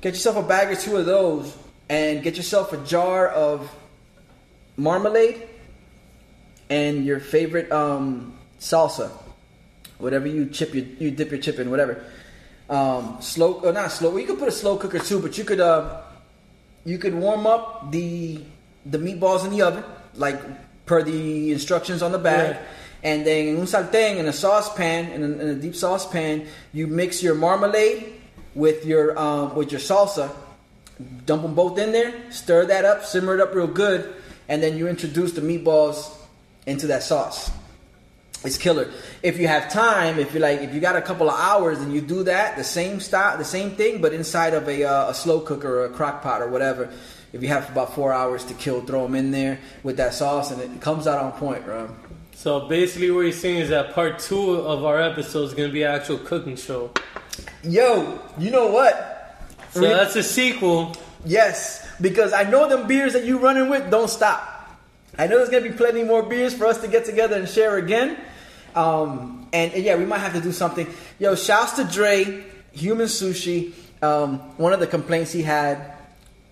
Get yourself a bag or two of those, and get yourself a jar of marmalade and your favorite um, salsa, whatever you chip your, you dip your chip in, whatever. Um, slow or not slow. Well, you could put a slow cooker too, but you could uh, you could warm up the the meatballs in the oven, like per the instructions on the bag. Right. And then in un sartén, in a saucepan, in a, in a deep saucepan, you mix your marmalade with your um, with your salsa. Dump them both in there, stir that up, simmer it up real good, and then you introduce the meatballs into that sauce. It's killer. If you have time, if you like, if you got a couple of hours, and you do that, the same style, the same thing, but inside of a, uh, a slow cooker or a crock pot or whatever. If you have about four hours to kill, throw them in there with that sauce, and it comes out on point, bro. So basically, what you're saying is that part two of our episode is gonna be an actual cooking show. Yo, you know what? So that's a sequel. Yes, because I know them beers that you running with don't stop. I know there's gonna be plenty more beers for us to get together and share again. Um, and, and yeah, we might have to do something. Yo, shouts to Dre, Human Sushi. Um, one of the complaints he had,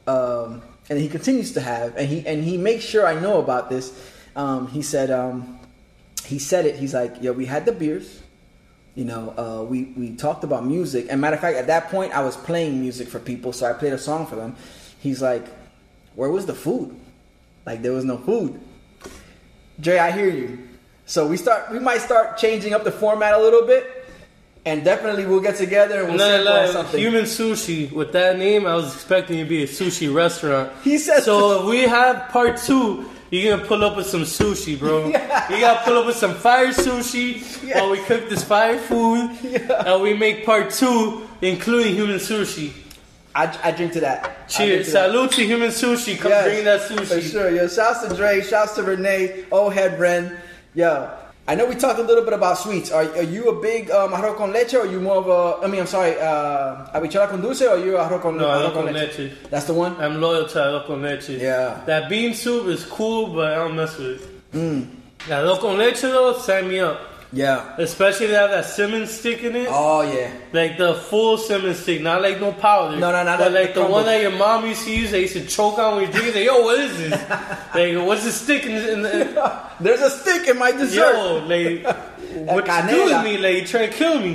um, and he continues to have, and he and he makes sure I know about this. Um, he said, um, he said it. He's like, yo, we had the beers. You know, uh, we we talked about music, and matter of fact, at that point, I was playing music for people, so I played a song for them. He's like, "Where was the food? Like there was no food." Dre, I hear you. So we start, we might start changing up the format a little bit, and definitely we'll get together and we'll No, sample no, something. human sushi. With that name, I was expecting it to be a sushi restaurant. He said- So if we have part two, you're gonna pull up with some sushi, bro. Yeah. You gotta pull up with some fire sushi Yeah. while we cook this fire food, and we make part two, including human sushi. I, I drink to that. Cheers! to that. Salute to human sushi. Come Yes, bring that For sure. Yo, shouts to Dre, shouts to Renee, oh head Ren. Yo, I know we talked a little bit about sweets. Are, are you a big um, arroz con leche or are you more of a, I mean, I'm sorry, uh, habichuela con dulce or are you arroz con, No, arroz arroz con leche. That's the one? I'm loyal to arroz con leche. Yeah. That bean soup is cool, but I don't mess with it. Mm. That arroz con leche though, sign me up. Yeah. Especially if they have that cinnamon stick in it. Oh, yeah. Like the full cinnamon stick, not like no powder. No, no, no, But like the the one that your mom used to use, they used to choke on when you drink it. Like, yo, what is this? like, what's the stick in, in the. There's a stick in my dessert. Yo, like, what you do with me? Like, you trying to kill me?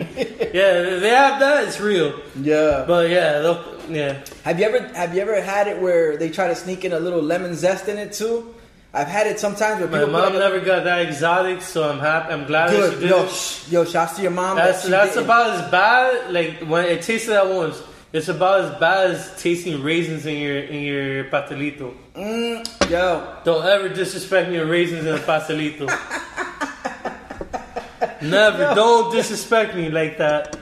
yeah, they have that. It's real. Yeah. But yeah, they'll- yeah. Have you ever have you ever had it where they try to sneak in a little lemon zest in it too? I've had it sometimes where My mom like never got that exotic, so I'm happy. I'm glad that she Good. did Yo, sh- yo, shouts to your mom. That's she that's didn't. about as bad. Like when it tasted that once, it's about as bad as tasting raisins in your in your pastelito. Mm, yo, Don't ever disrespect me with raisins in a pastelito. Never. Don't disrespect me like that.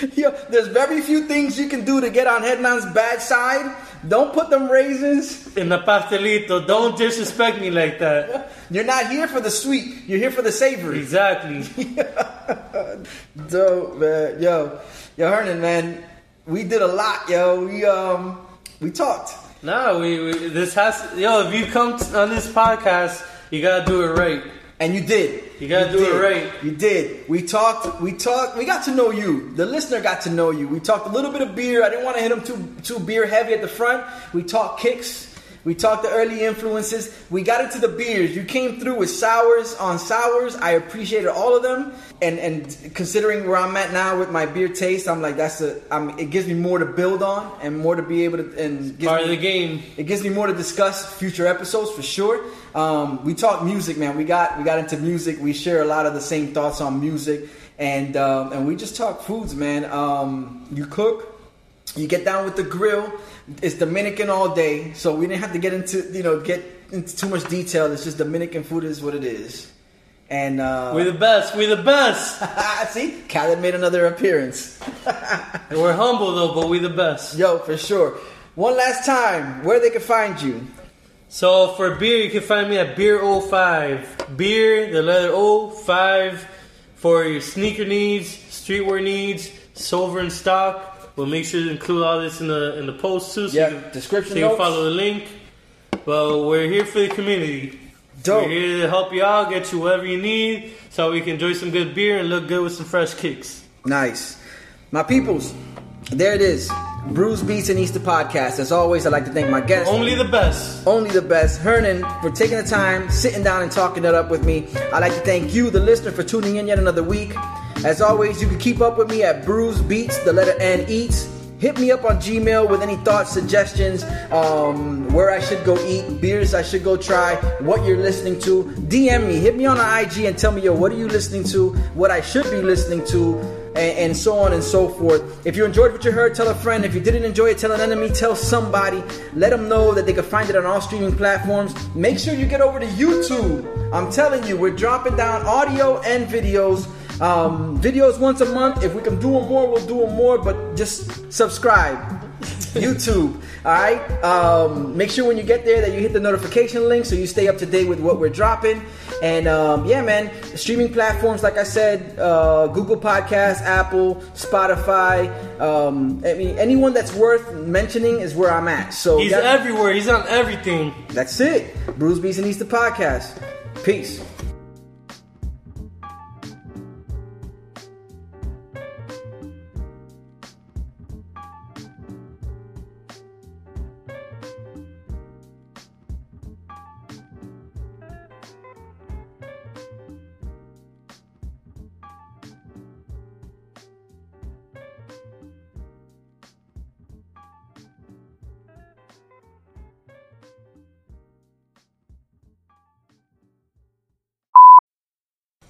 yo, there's very few things you can do to get on Hernan's bad side. Don't put them raisins. In the pastelito. Don't disrespect me like that. You're not here for the sweet. You're here for the savory. Exactly. Dope, man. Yo, yo, Hernan, man, we did a lot, yo. We um, we talked. Nah, we, we this has yo. If you come t- on this podcast, you gotta do it right. And you did. You gotta do it right. You did. We talked. We talked. We got to know you. The listener got to know you. We talked a little bit of beer. I didn't want to hit him too too beer heavy at the front. We talked kicks. We talked the early influences. We got into the beers. You came through with sours on sours. I appreciated all of them. And and considering where I'm at now with my beer taste, I'm like that's a. I'm, it gives me more to build on and more to be able to and gives Part me- of the game. it gives me more to discuss future episodes for sure. Um, we talk music, man. We got we got into music. We share a lot of the same thoughts on music, and um, and we just talk foods, man. Um, you cook, you get down with the grill. It's Dominican all day, so we didn't have to get into you know get into too much detail. It's just Dominican food is what it is. And uh, We the best. We're the best. see, Khaled made another appearance. and we're humble though, but we're the best. Yo, for sure. One last time, where they can find you. So for beer, you can find me at Beer 05. Beer, the letter O, 5 for your sneaker needs, streetwear needs, silver in stock. We'll make sure to include all this in the in the post too. So Yeah, you can, description so you can notes. follow the link. But we're here for the community. Dope. We're here to help y'all get you whatever you need, so we can enjoy some good beer and look good with some fresh kicks. Nice. My peoples, there it is. Brews Beats and Easter podcast. As always, I'd like to thank my guests. Only the best. only the best. Hernan for taking the time, sitting down and talking it up with me. I'd like to thank you, the listener, for tuning in yet another week. As always, you can keep up with me at Brews Beats, the letter N Eats. Hit me up on Gmail with any thoughts, suggestions, um, where I should go eat, beers I should go try, what you're listening to. DM me, hit me on the IG and tell me, yo, what are you listening to, what I should be listening to, and, and so on and so forth. If you enjoyed what you heard, tell a friend. If you didn't enjoy it, tell an enemy, tell somebody. Let them know that they can find it on all streaming platforms. Make sure you get over to YouTube. I'm telling you, we're dropping down audio and videos. Um, videos once a month. If we can do them more, we'll do them more. But just subscribe. YouTube. All right. Um, make sure when you get there that you hit the notification link so you stay up to date with what we're dropping. And um, yeah, man, streaming platforms like I said, uh, Google Podcasts, Apple, Spotify. Um, I mean, anyone that's worth mentioning is where I'm at. So He's that- everywhere. He's on everything. that's it. Brews Beats and Easter podcast. Peace.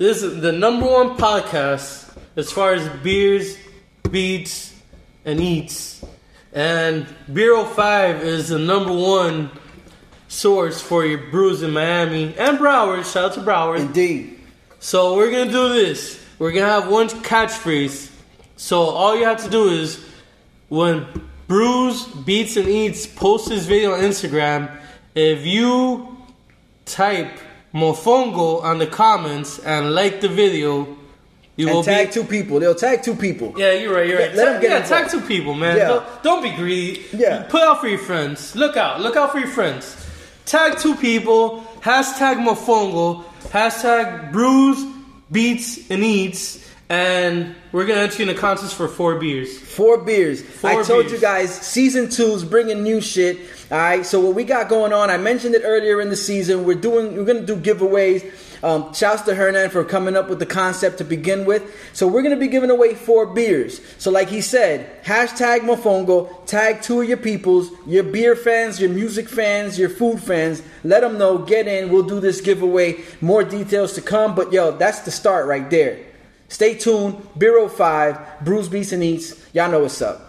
This is the number one podcast as far as beers, beats, and eats. And Beer 05 is the number one source for your brews in Miami and Broward. Shout out to Broward. Indeed. So we're gonna do this. We're gonna have one catchphrase. So all you have to do is when Brews Beats and Eats posts this video on Instagram, if you type Mofongo on the comments and like the video, you will tag be. two people. They'll tag two people. yeah, you're right. You're right. Let, Tag- get yeah, involved. tag two people, man. Yeah. Don't, don't be greedy. Yeah. Put out for your friends. Look out. Look out for your friends. Tag two people. Hashtag Mofongo. Hashtag Brews, Beats, and Eats. And we're gonna enter you in a contest for four beers. Four beers. I Four told beers. you guys, season two's bringing new shit. All right. So what we got going on? I mentioned it earlier in the season. We're doing. We're gonna do giveaways. Um, shouts to Hernan for coming up with the concept to begin with. So we're gonna be giving away four beers. So like he said, hashtag Mofongo. Tag two of your peoples, your beer fans, your music fans, your food fans. Let them know. Get in. We'll do this giveaway. More details to come. But yo, that's the start right there. Stay tuned. Beer 05, Brews Beats and Eats. Y'all know what's up.